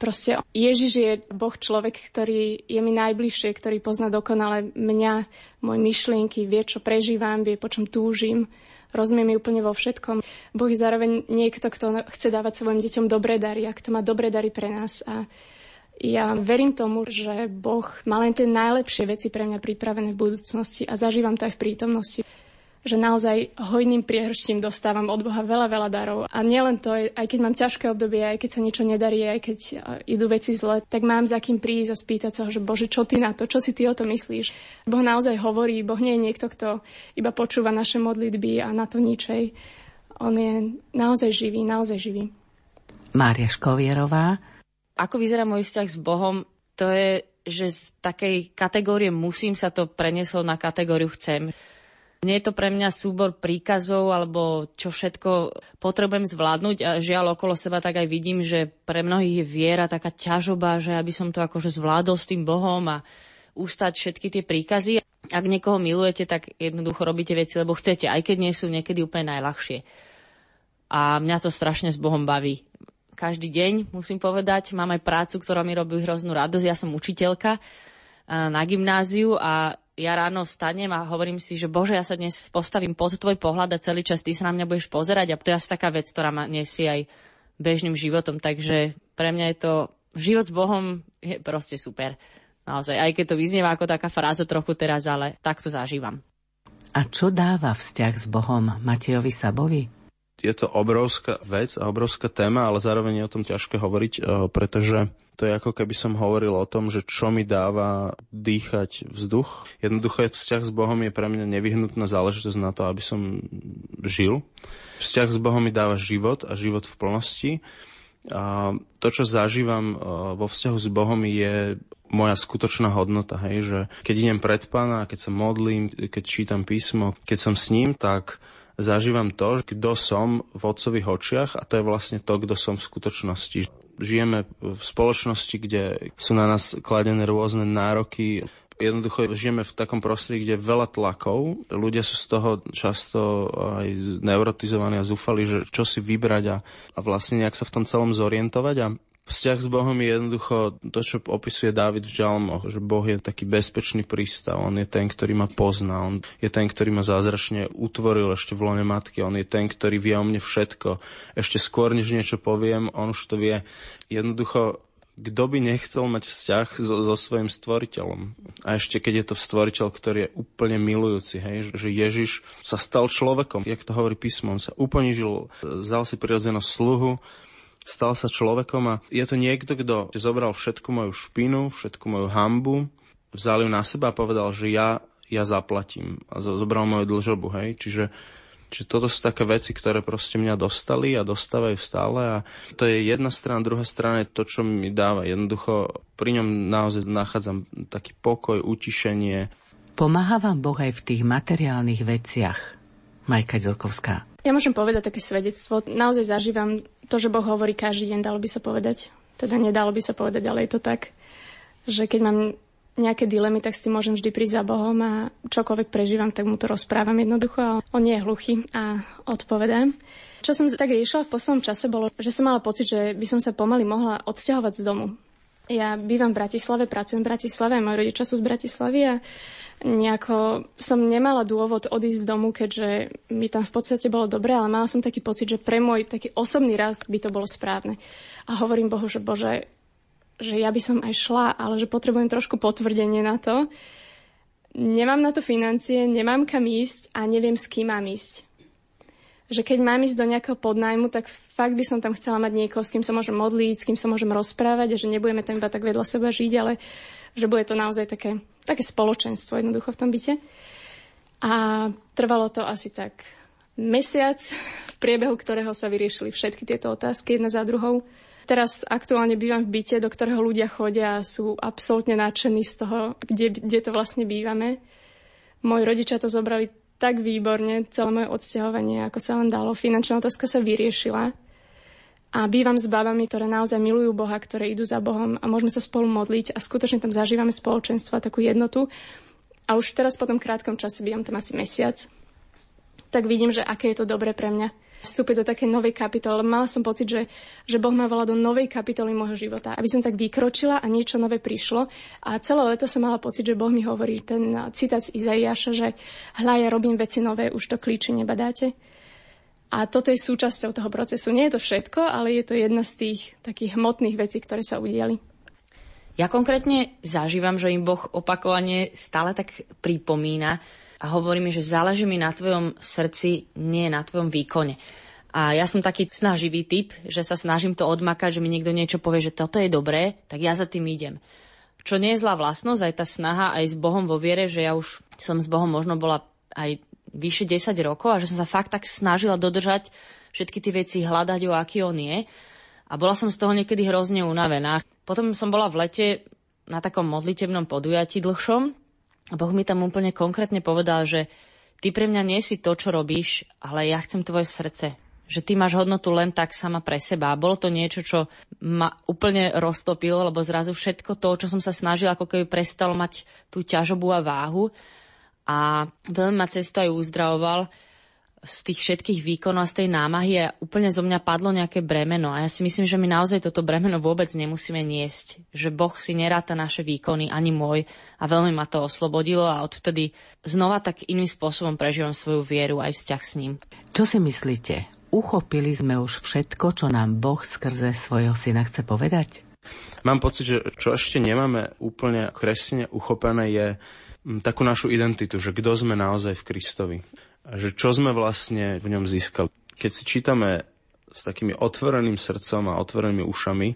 Proste Ježiš je Boh človek, ktorý je mi najbližšie, ktorý pozná dokonale mňa, moje myšlienky, vie, čo prežívam, vie, po čom túžim rozumie mi úplne vo všetkom. Boh je zároveň niekto, kto chce dávať svojim deťom dobré dary a kto má dobré dary pre nás. A ja verím tomu, že Boh má len tie najlepšie veci pre mňa pripravené v budúcnosti a zažívam to aj v prítomnosti že naozaj hojným priehrštím dostávam od Boha veľa, veľa darov. A nielen to, aj keď mám ťažké obdobie, aj keď sa niečo nedarí, aj keď e, idú veci zle, tak mám za kým prísť a spýtať sa, že Bože, čo ty na to, čo si ty o to myslíš? Boh naozaj hovorí, Boh nie je niekto, kto iba počúva naše modlitby a na to ničej. On je naozaj živý, naozaj živý. Mária Škovierová. Ako vyzerá môj vzťah s Bohom, to je, že z takej kategórie musím sa to prenieslo na kategóriu chcem. Nie je to pre mňa súbor príkazov alebo čo všetko potrebujem zvládnuť a žiaľ okolo seba tak aj vidím, že pre mnohých je viera taká ťažoba, že aby som to akože zvládol s tým Bohom a ústať všetky tie príkazy. Ak niekoho milujete, tak jednoducho robíte veci, lebo chcete, aj keď nie sú niekedy úplne najľahšie. A mňa to strašne s Bohom baví. Každý deň, musím povedať, mám aj prácu, ktorá mi robí hroznú radosť. Ja som učiteľka na gymnáziu a ja ráno vstanem a hovorím si, že Bože, ja sa dnes postavím pod tvoj pohľad a celý čas ty sa na mňa budeš pozerať a to je asi taká vec, ktorá ma nesie aj bežným životom, takže pre mňa je to, život s Bohom je proste super. Naozaj, aj keď to vyznieva ako taká fráza trochu teraz, ale tak to zažívam. A čo dáva vzťah s Bohom Matejovi Sabovi? Je to obrovská vec a obrovská téma, ale zároveň je o tom ťažké hovoriť, pretože to je ako keby som hovoril o tom, že čo mi dáva dýchať vzduch. Jednoducho vzťah s Bohom je pre mňa nevyhnutná záležitosť na to, aby som žil. Vzťah s Bohom mi dáva život a život v plnosti. A to, čo zažívam vo vzťahu s Bohom, je moja skutočná hodnota, hej, že keď idem pred Pána, keď sa modlím, keď čítam písmo, keď som s ním, tak zažívam to, kto som v otcových očiach a to je vlastne to, kto som v skutočnosti. Žijeme v spoločnosti, kde sú na nás kladené rôzne nároky, jednoducho žijeme v takom prostredí, kde je veľa tlakov. Ľudia sú z toho často aj neurotizovaní a zúfali, že čo si vybrať a, a vlastne nejak sa v tom celom zorientovať. A Vzťah s Bohom je jednoducho to, čo opisuje Dávid v Žalmoch, že Boh je taký bezpečný prístav, on je ten, ktorý ma pozná, on je ten, ktorý ma zázračne utvoril ešte v lone matky, on je ten, ktorý vie o mne všetko. Ešte skôr, než niečo poviem, on už to vie. Jednoducho kto by nechcel mať vzťah so, so svojim stvoriteľom. A ešte keď je to stvoriteľ, ktorý je úplne milujúci, hej, že Ježiš sa stal človekom, jak to hovorí písmo, on sa uponižil, vzal si prirodzenosť sluhu, stal sa človekom a je to niekto, kto zobral všetku moju špinu, všetku moju hambu, vzal ju na seba a povedal, že ja, ja zaplatím a zobral moju dlžobu, hej. Čiže, čiže toto sú také veci, ktoré proste mňa dostali a dostávajú stále a to je jedna strana, druhá strana je to, čo mi dáva. Jednoducho pri ňom naozaj nachádzam taký pokoj, utišenie. Pomáha vám Boh aj v tých materiálnych veciach, Majka Ďurkovská? Ja môžem povedať také svedectvo. Naozaj zažívam to, že Boh hovorí každý deň, dalo by sa povedať. Teda nedalo by sa povedať, ale je to tak, že keď mám nejaké dilemy, tak si môžem vždy prísť za Bohom a čokoľvek prežívam, tak mu to rozprávam jednoducho a on nie je hluchý a odpovedá. Čo som tak riešila v poslednom čase bolo, že som mala pocit, že by som sa pomaly mohla odsťahovať z domu. Ja bývam v Bratislave, pracujem v Bratislave, moji rodičia sú z Bratislavy a nejako som nemala dôvod odísť z domu, keďže mi tam v podstate bolo dobre, ale mala som taký pocit, že pre môj taký osobný rast by to bolo správne. A hovorím Bohu, že Bože, že ja by som aj šla, ale že potrebujem trošku potvrdenie na to. Nemám na to financie, nemám kam ísť a neviem, s kým mám ísť. Že keď mám ísť do nejakého podnajmu, tak fakt by som tam chcela mať niekoho, s kým sa môžem modliť, s kým sa môžem rozprávať a že nebudeme tam iba tak vedľa seba žiť, ale že bude to naozaj také, také spoločenstvo jednoducho v tom byte. A trvalo to asi tak mesiac, v priebehu ktorého sa vyriešili všetky tieto otázky jedna za druhou. Teraz aktuálne bývam v byte, do ktorého ľudia chodia a sú absolútne nadšení z toho, kde, kde to vlastne bývame. Moji rodičia to zobrali tak výborne, celé moje odsťahovanie, ako sa len dalo. Finančná otázka sa vyriešila a bývam s babami, ktoré naozaj milujú Boha, ktoré idú za Bohom a môžeme sa spolu modliť a skutočne tam zažívame spoločenstvo a takú jednotu. A už teraz po tom krátkom čase bývam tam asi mesiac, tak vidím, že aké je to dobré pre mňa vstúpiť do takej novej kapitoly. Mala som pocit, že, že Boh ma volá do novej kapitoly môjho života, aby som tak vykročila a niečo nové prišlo. A celé leto som mala pocit, že Boh mi hovorí ten citát z Izaiáša, že hľa ja robím veci nové, už to klíče nebadáte. A toto je súčasťou toho procesu. Nie je to všetko, ale je to jedna z tých takých hmotných vecí, ktoré sa udiali. Ja konkrétne zažívam, že im Boh opakovane stále tak pripomína a hovorí mi, že záleží mi na tvojom srdci, nie na tvojom výkone. A ja som taký snaživý typ, že sa snažím to odmakať, že mi niekto niečo povie, že toto je dobré, tak ja za tým idem. Čo nie je zlá vlastnosť, aj tá snaha aj s Bohom vo viere, že ja už som s Bohom možno bola aj vyše 10 rokov a že som sa fakt tak snažila dodržať všetky tie veci, hľadať o aký on je. A bola som z toho niekedy hrozne unavená. Potom som bola v lete na takom modlitebnom podujatí dlhšom a Boh mi tam úplne konkrétne povedal, že ty pre mňa nie si to, čo robíš, ale ja chcem tvoje srdce. Že ty máš hodnotu len tak sama pre seba. A bolo to niečo, čo ma úplne roztopilo, lebo zrazu všetko to, čo som sa snažila, ako keby prestalo mať tú ťažobu a váhu a veľmi ma cesto aj uzdravoval z tých všetkých výkonov a z tej námahy a úplne zo mňa padlo nejaké bremeno. A ja si myslím, že my naozaj toto bremeno vôbec nemusíme niesť. Že Boh si neráta naše výkony, ani môj. A veľmi ma to oslobodilo a odvtedy znova tak iným spôsobom prežívam svoju vieru aj vzťah s ním. Čo si myslíte? Uchopili sme už všetko, čo nám Boh skrze svojho syna chce povedať? Mám pocit, že čo ešte nemáme úplne kresne uchopené je takú našu identitu, že kto sme naozaj v Kristovi. A že čo sme vlastne v ňom získali. Keď si čítame s takými otvoreným srdcom a otvorenými ušami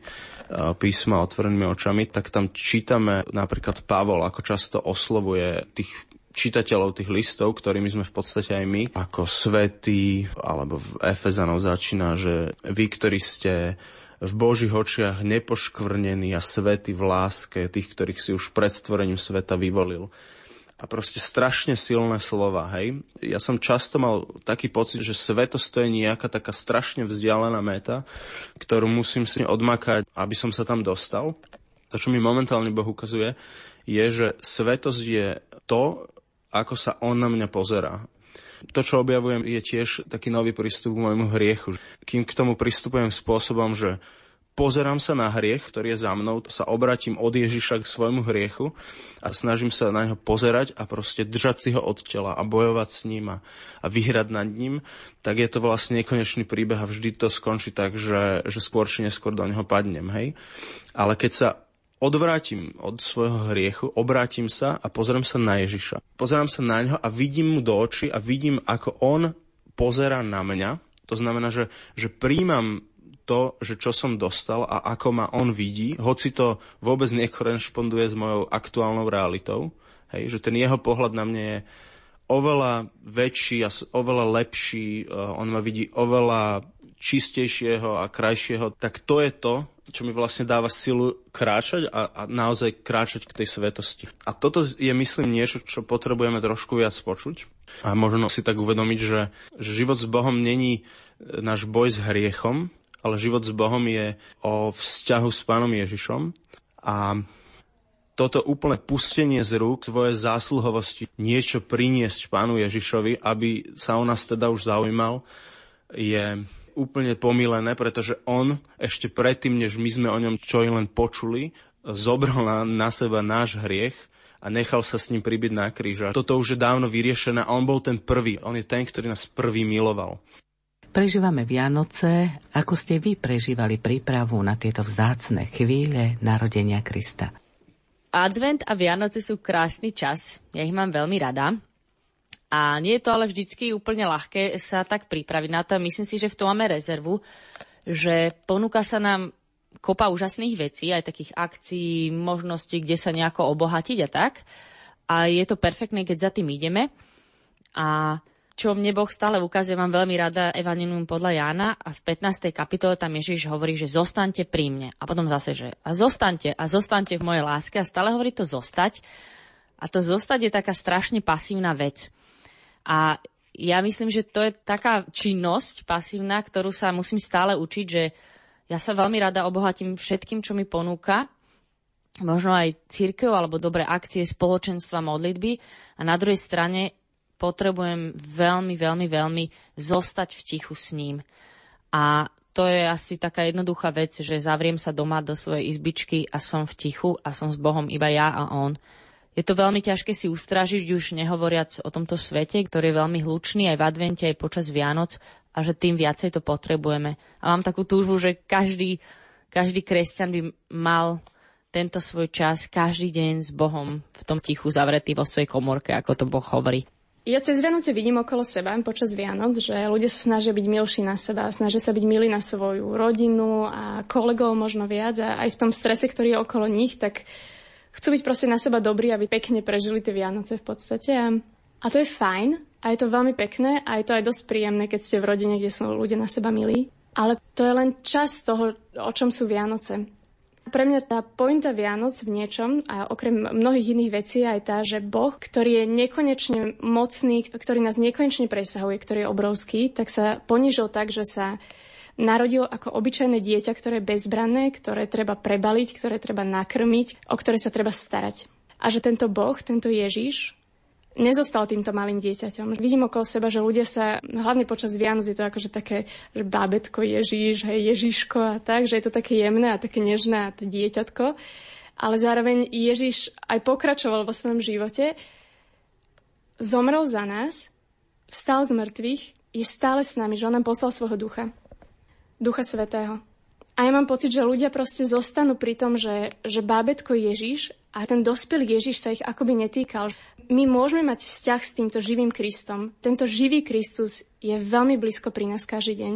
písma, otvorenými očami, tak tam čítame napríklad Pavol, ako často oslovuje tých čitateľov tých listov, ktorými sme v podstate aj my, ako svetí, alebo v Efezanov začína, že vy, ktorí ste v Božích očiach nepoškvrnení a svety v láske tých, ktorých si už pred stvorením sveta vyvolil. A proste strašne silné slova, hej. Ja som často mal taký pocit, že svetosť to je nejaká taká strašne vzdialená meta, ktorú musím si odmakať, aby som sa tam dostal. To, čo mi momentálne Boh ukazuje, je, že svetosť je to, ako sa On na mňa pozerá. To, čo objavujem, je tiež taký nový prístup k môjmu hriechu. Kým k tomu pristupujem spôsobom, že pozerám sa na hriech, ktorý je za mnou, sa obratím od Ježiša k svojmu hriechu a snažím sa na neho pozerať a proste držať si ho od tela a bojovať s ním a, a vyhrať nad ním, tak je to vlastne nekonečný príbeh a vždy to skončí tak, že, že skôr či neskôr do neho padnem. Hej? Ale keď sa odvrátim od svojho hriechu, obrátim sa a pozriem sa na Ježiša. Pozerám sa na ňo a vidím mu do očí a vidím, ako on pozera na mňa. To znamená, že, že príjmam to, že čo som dostal a ako ma on vidí, hoci to vôbec nekorešponduje s mojou aktuálnou realitou, hej, že ten jeho pohľad na mne je oveľa väčší a oveľa lepší, uh, on ma vidí oveľa čistejšieho a krajšieho, tak to je to, čo mi vlastne dáva silu kráčať a, a naozaj kráčať k tej svetosti. A toto je, myslím, niečo, čo potrebujeme trošku viac počuť. A možno si tak uvedomiť, že, život s Bohom není náš boj s hriechom, ale život s Bohom je o vzťahu s Pánom Ježišom a toto úplné pustenie z rúk svoje zásluhovosti, niečo priniesť Pánu Ježišovi, aby sa o nás teda už zaujímal, je úplne pomílené, pretože on ešte predtým, než my sme o ňom čo i len počuli, zobral na, na seba náš hriech a nechal sa s ním pribyť na kríž. A toto už je dávno vyriešené a on bol ten prvý. On je ten, ktorý nás prvý miloval. Prežívame Vianoce. Ako ste vy prežívali prípravu na tieto vzácne chvíle narodenia Krista? Advent a Vianoce sú krásny čas. Ja ich mám veľmi rada. A nie je to ale vždycky úplne ľahké sa tak pripraviť na to. Myslím si, že v tom máme rezervu, že ponúka sa nám kopa úžasných vecí, aj takých akcií, možností, kde sa nejako obohatiť a tak. A je to perfektné, keď za tým ideme. A čo mne Boh stále ukazuje, mám veľmi rada Evangelium podľa Jána a v 15. kapitole tam Ježiš hovorí, že zostaňte pri mne. A potom zase, že a zostaňte a zostaňte v mojej láske a stále hovorí to zostať. A to zostať je taká strašne pasívna vec. A ja myslím, že to je taká činnosť pasívna, ktorú sa musím stále učiť, že ja sa veľmi rada obohatím všetkým, čo mi ponúka, možno aj církev alebo dobré akcie, spoločenstva, modlitby. A na druhej strane potrebujem veľmi, veľmi, veľmi zostať v tichu s ním. A to je asi taká jednoduchá vec, že zavriem sa doma do svojej izbičky a som v tichu a som s Bohom iba ja a On. Je to veľmi ťažké si ustražiť, už nehovoriac o tomto svete, ktorý je veľmi hlučný aj v advente, aj počas Vianoc a že tým viacej to potrebujeme. A mám takú túžbu, že každý, každý kresťan by mal tento svoj čas každý deň s Bohom v tom tichu zavretý vo svojej komorke, ako to Boh hovorí. Ja cez Vianoce vidím okolo seba počas Vianoc, že ľudia sa snažia byť milší na seba, snažia sa byť milí na svoju rodinu a kolegov možno viac a aj v tom strese, ktorý je okolo nich, tak chcú byť proste na seba dobrí, aby pekne prežili tie Vianoce v podstate. A, a to je fajn a je to veľmi pekné a je to aj dosť príjemné, keď ste v rodine, kde sú ľudia na seba milí. Ale to je len čas toho, o čom sú Vianoce. Pre mňa tá pointa Vianoc v niečom, a okrem mnohých iných vecí, aj tá, že Boh, ktorý je nekonečne mocný, ktorý nás nekonečne presahuje, ktorý je obrovský, tak sa ponížil tak, že sa narodil ako obyčajné dieťa, ktoré je bezbranné, ktoré treba prebaliť, ktoré treba nakrmiť, o ktoré sa treba starať. A že tento Boh, tento Ježiš, nezostal týmto malým dieťaťom. Vidím okolo seba, že ľudia sa, hlavne počas Vianoc je to akože také, že bábetko Ježíš, hej, Ježiško a tak, že je to také jemné a také nežné a to dieťatko. Ale zároveň Ježiš aj pokračoval vo svojom živote, zomrel za nás, vstal z mŕtvych, je stále s nami, že on nám poslal svojho ducha. Ducha Svetého. A ja mám pocit, že ľudia proste zostanú pri tom, že, že bábetko Ježiš a ten dospelý Ježiš sa ich akoby netýkal. My môžeme mať vzťah s týmto živým Kristom. Tento živý Kristus je veľmi blízko pri nás každý deň.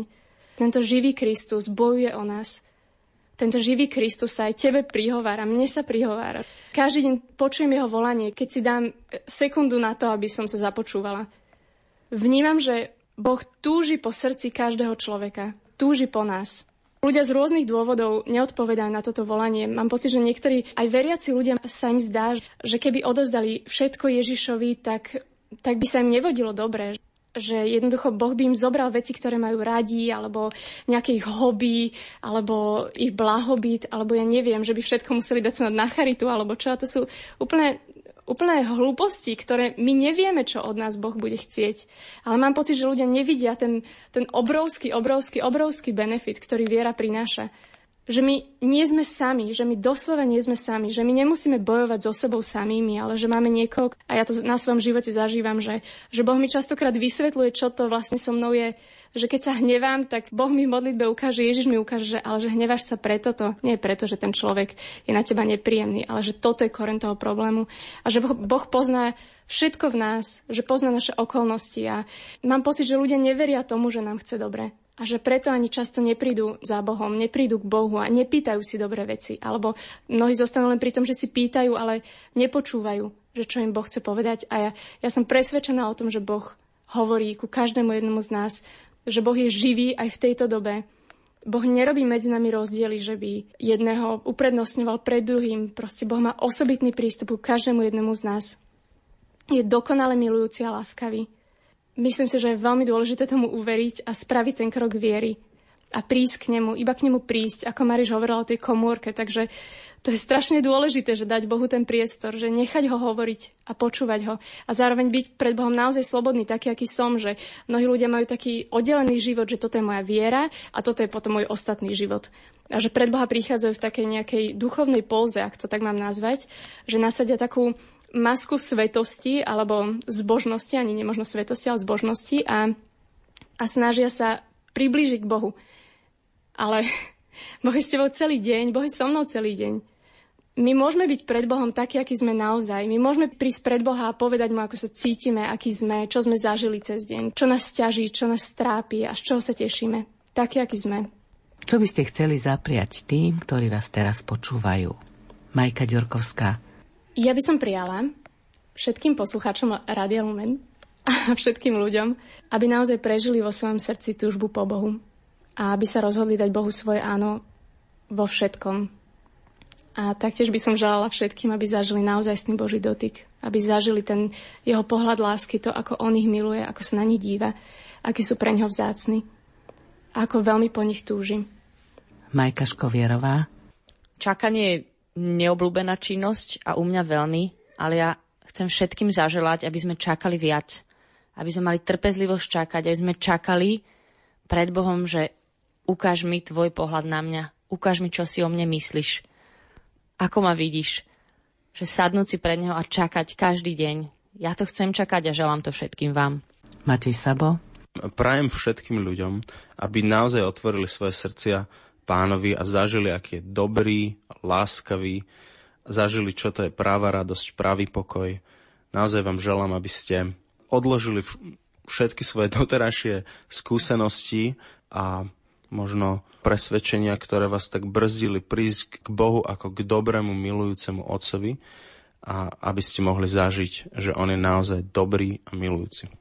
Tento živý Kristus bojuje o nás. Tento živý Kristus sa aj tebe prihovára, mne sa prihovára. Každý deň počujem jeho volanie, keď si dám sekundu na to, aby som sa započúvala. Vnímam, že Boh túži po srdci každého človeka. Túži po nás. Ľudia z rôznych dôvodov neodpovedajú na toto volanie. Mám pocit, že niektorí, aj veriaci ľudia, sa im zdá, že keby odozdali všetko Ježišovi, tak, tak by sa im nevodilo dobre že jednoducho Boh by im zobral veci, ktoré majú radi, alebo nejaké ich hobby, alebo ich blahobyt, alebo ja neviem, že by všetko museli dať na charitu, alebo čo. A to sú úplne úplné hlúposti, ktoré my nevieme, čo od nás Boh bude chcieť. Ale mám pocit, že ľudia nevidia ten, ten obrovský, obrovský, obrovský benefit, ktorý viera prináša. Že my nie sme sami, že my doslova nie sme sami, že my nemusíme bojovať so sebou samými, ale že máme niekoho, a ja to na svojom živote zažívam, že, že Boh mi častokrát vysvetľuje, čo to vlastne so mnou je, že keď sa hnevám, tak Boh mi v modlitbe ukáže, Ježiš mi ukáže, že, ale že hneváš sa preto to, nie preto, že ten človek je na teba nepríjemný, ale že toto je koren toho problému a že Boh, boh pozná všetko v nás, že pozná naše okolnosti a mám pocit, že ľudia neveria tomu, že nám chce dobre. A že preto ani často neprídu za Bohom, neprídu k Bohu a nepýtajú si dobré veci. Alebo mnohí zostanú len pri tom, že si pýtajú, ale nepočúvajú, že čo im Boh chce povedať. A ja, ja som presvedčená o tom, že Boh hovorí ku každému jednomu z nás že Boh je živý aj v tejto dobe. Boh nerobí medzi nami rozdiely, že by jedného uprednostňoval pred druhým. Proste Boh má osobitný prístup ku každému jednému z nás. Je dokonale milujúci a láskavý. Myslím si, že je veľmi dôležité tomu uveriť a spraviť ten krok viery a prísť k nemu, iba k nemu prísť, ako Mariš hovorila o tej komórke. Takže to je strašne dôležité, že dať Bohu ten priestor, že nechať ho hovoriť a počúvať ho a zároveň byť pred Bohom naozaj slobodný, taký, aký som, že mnohí ľudia majú taký oddelený život, že toto je moja viera a toto je potom môj ostatný život. A že pred Boha prichádzajú v takej nejakej duchovnej póze, ak to tak mám nazvať, že nasadia takú masku svetosti alebo zbožnosti, ani nemožno svetosti, ale zbožnosti a, a snažia sa priblížiť k Bohu. Ale Boh je s tebou celý deň, Boh je so mnou celý deň. My môžeme byť pred Bohom takí, akí sme naozaj. My môžeme prísť pred Boha a povedať mu, ako sa cítime, aký sme, čo sme zažili cez deň, čo nás ťaží, čo nás trápi a z čoho sa tešíme. Takí, akí sme. Čo by ste chceli zapriať tým, ktorí vás teraz počúvajú? Majka Ďorkovská. Ja by som prijala všetkým poslucháčom Radia Lumen a všetkým ľuďom, aby naozaj prežili vo svojom srdci túžbu po Bohu a aby sa rozhodli dať Bohu svoje áno vo všetkom, a taktiež by som želala všetkým, aby zažili naozaj ten Boží dotyk. Aby zažili ten jeho pohľad lásky, to, ako on ich miluje, ako sa na nich díva, akí sú pre ňo vzácni. A ako veľmi po nich túži. Majka Škovierová. Čakanie je neobľúbená činnosť a u mňa veľmi, ale ja chcem všetkým zaželať, aby sme čakali viac. Aby sme mali trpezlivosť čakať, aby sme čakali pred Bohom, že ukáž mi tvoj pohľad na mňa, ukáž mi, čo si o mne myslíš ako ma vidíš? Že sadnúť si pred neho a čakať každý deň. Ja to chcem čakať a želám to všetkým vám. Matej Sabo? Prajem všetkým ľuďom, aby naozaj otvorili svoje srdcia pánovi a zažili, aký je dobrý, láskavý, zažili, čo to je práva radosť, pravý pokoj. Naozaj vám želám, aby ste odložili všetky svoje doterajšie skúsenosti a možno presvedčenia, ktoré vás tak brzdili prísť k Bohu ako k dobrému milujúcemu Otcovi a aby ste mohli zažiť, že On je naozaj dobrý a milujúci.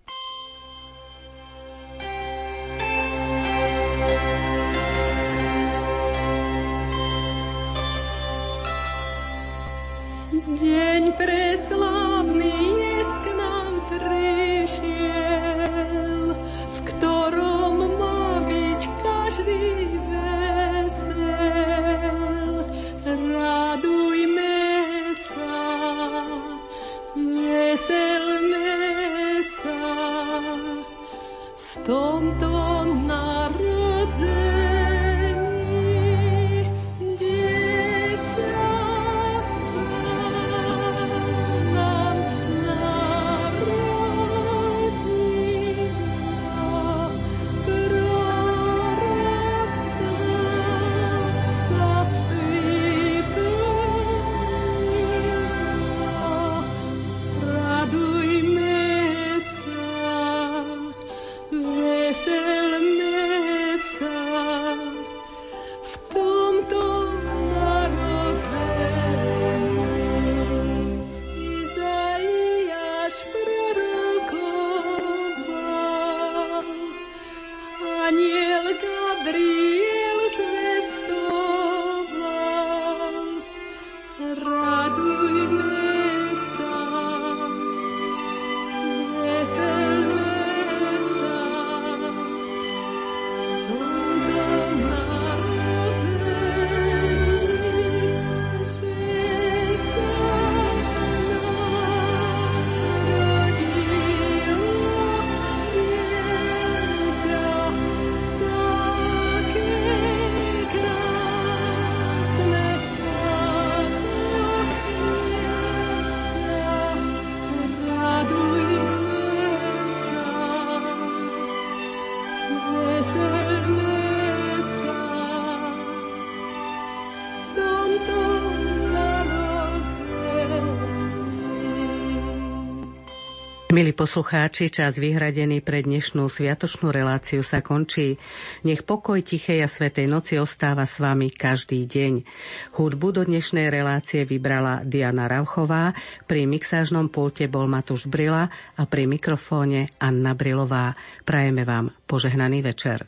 Milí poslucháči, čas vyhradený pre dnešnú sviatočnú reláciu sa končí. Nech pokoj tichej a svetej noci ostáva s vami každý deň. Hudbu do dnešnej relácie vybrala Diana Rauchová, pri mixážnom pulte bol Matúš Brila a pri mikrofóne Anna Brilová. Prajeme vám požehnaný večer.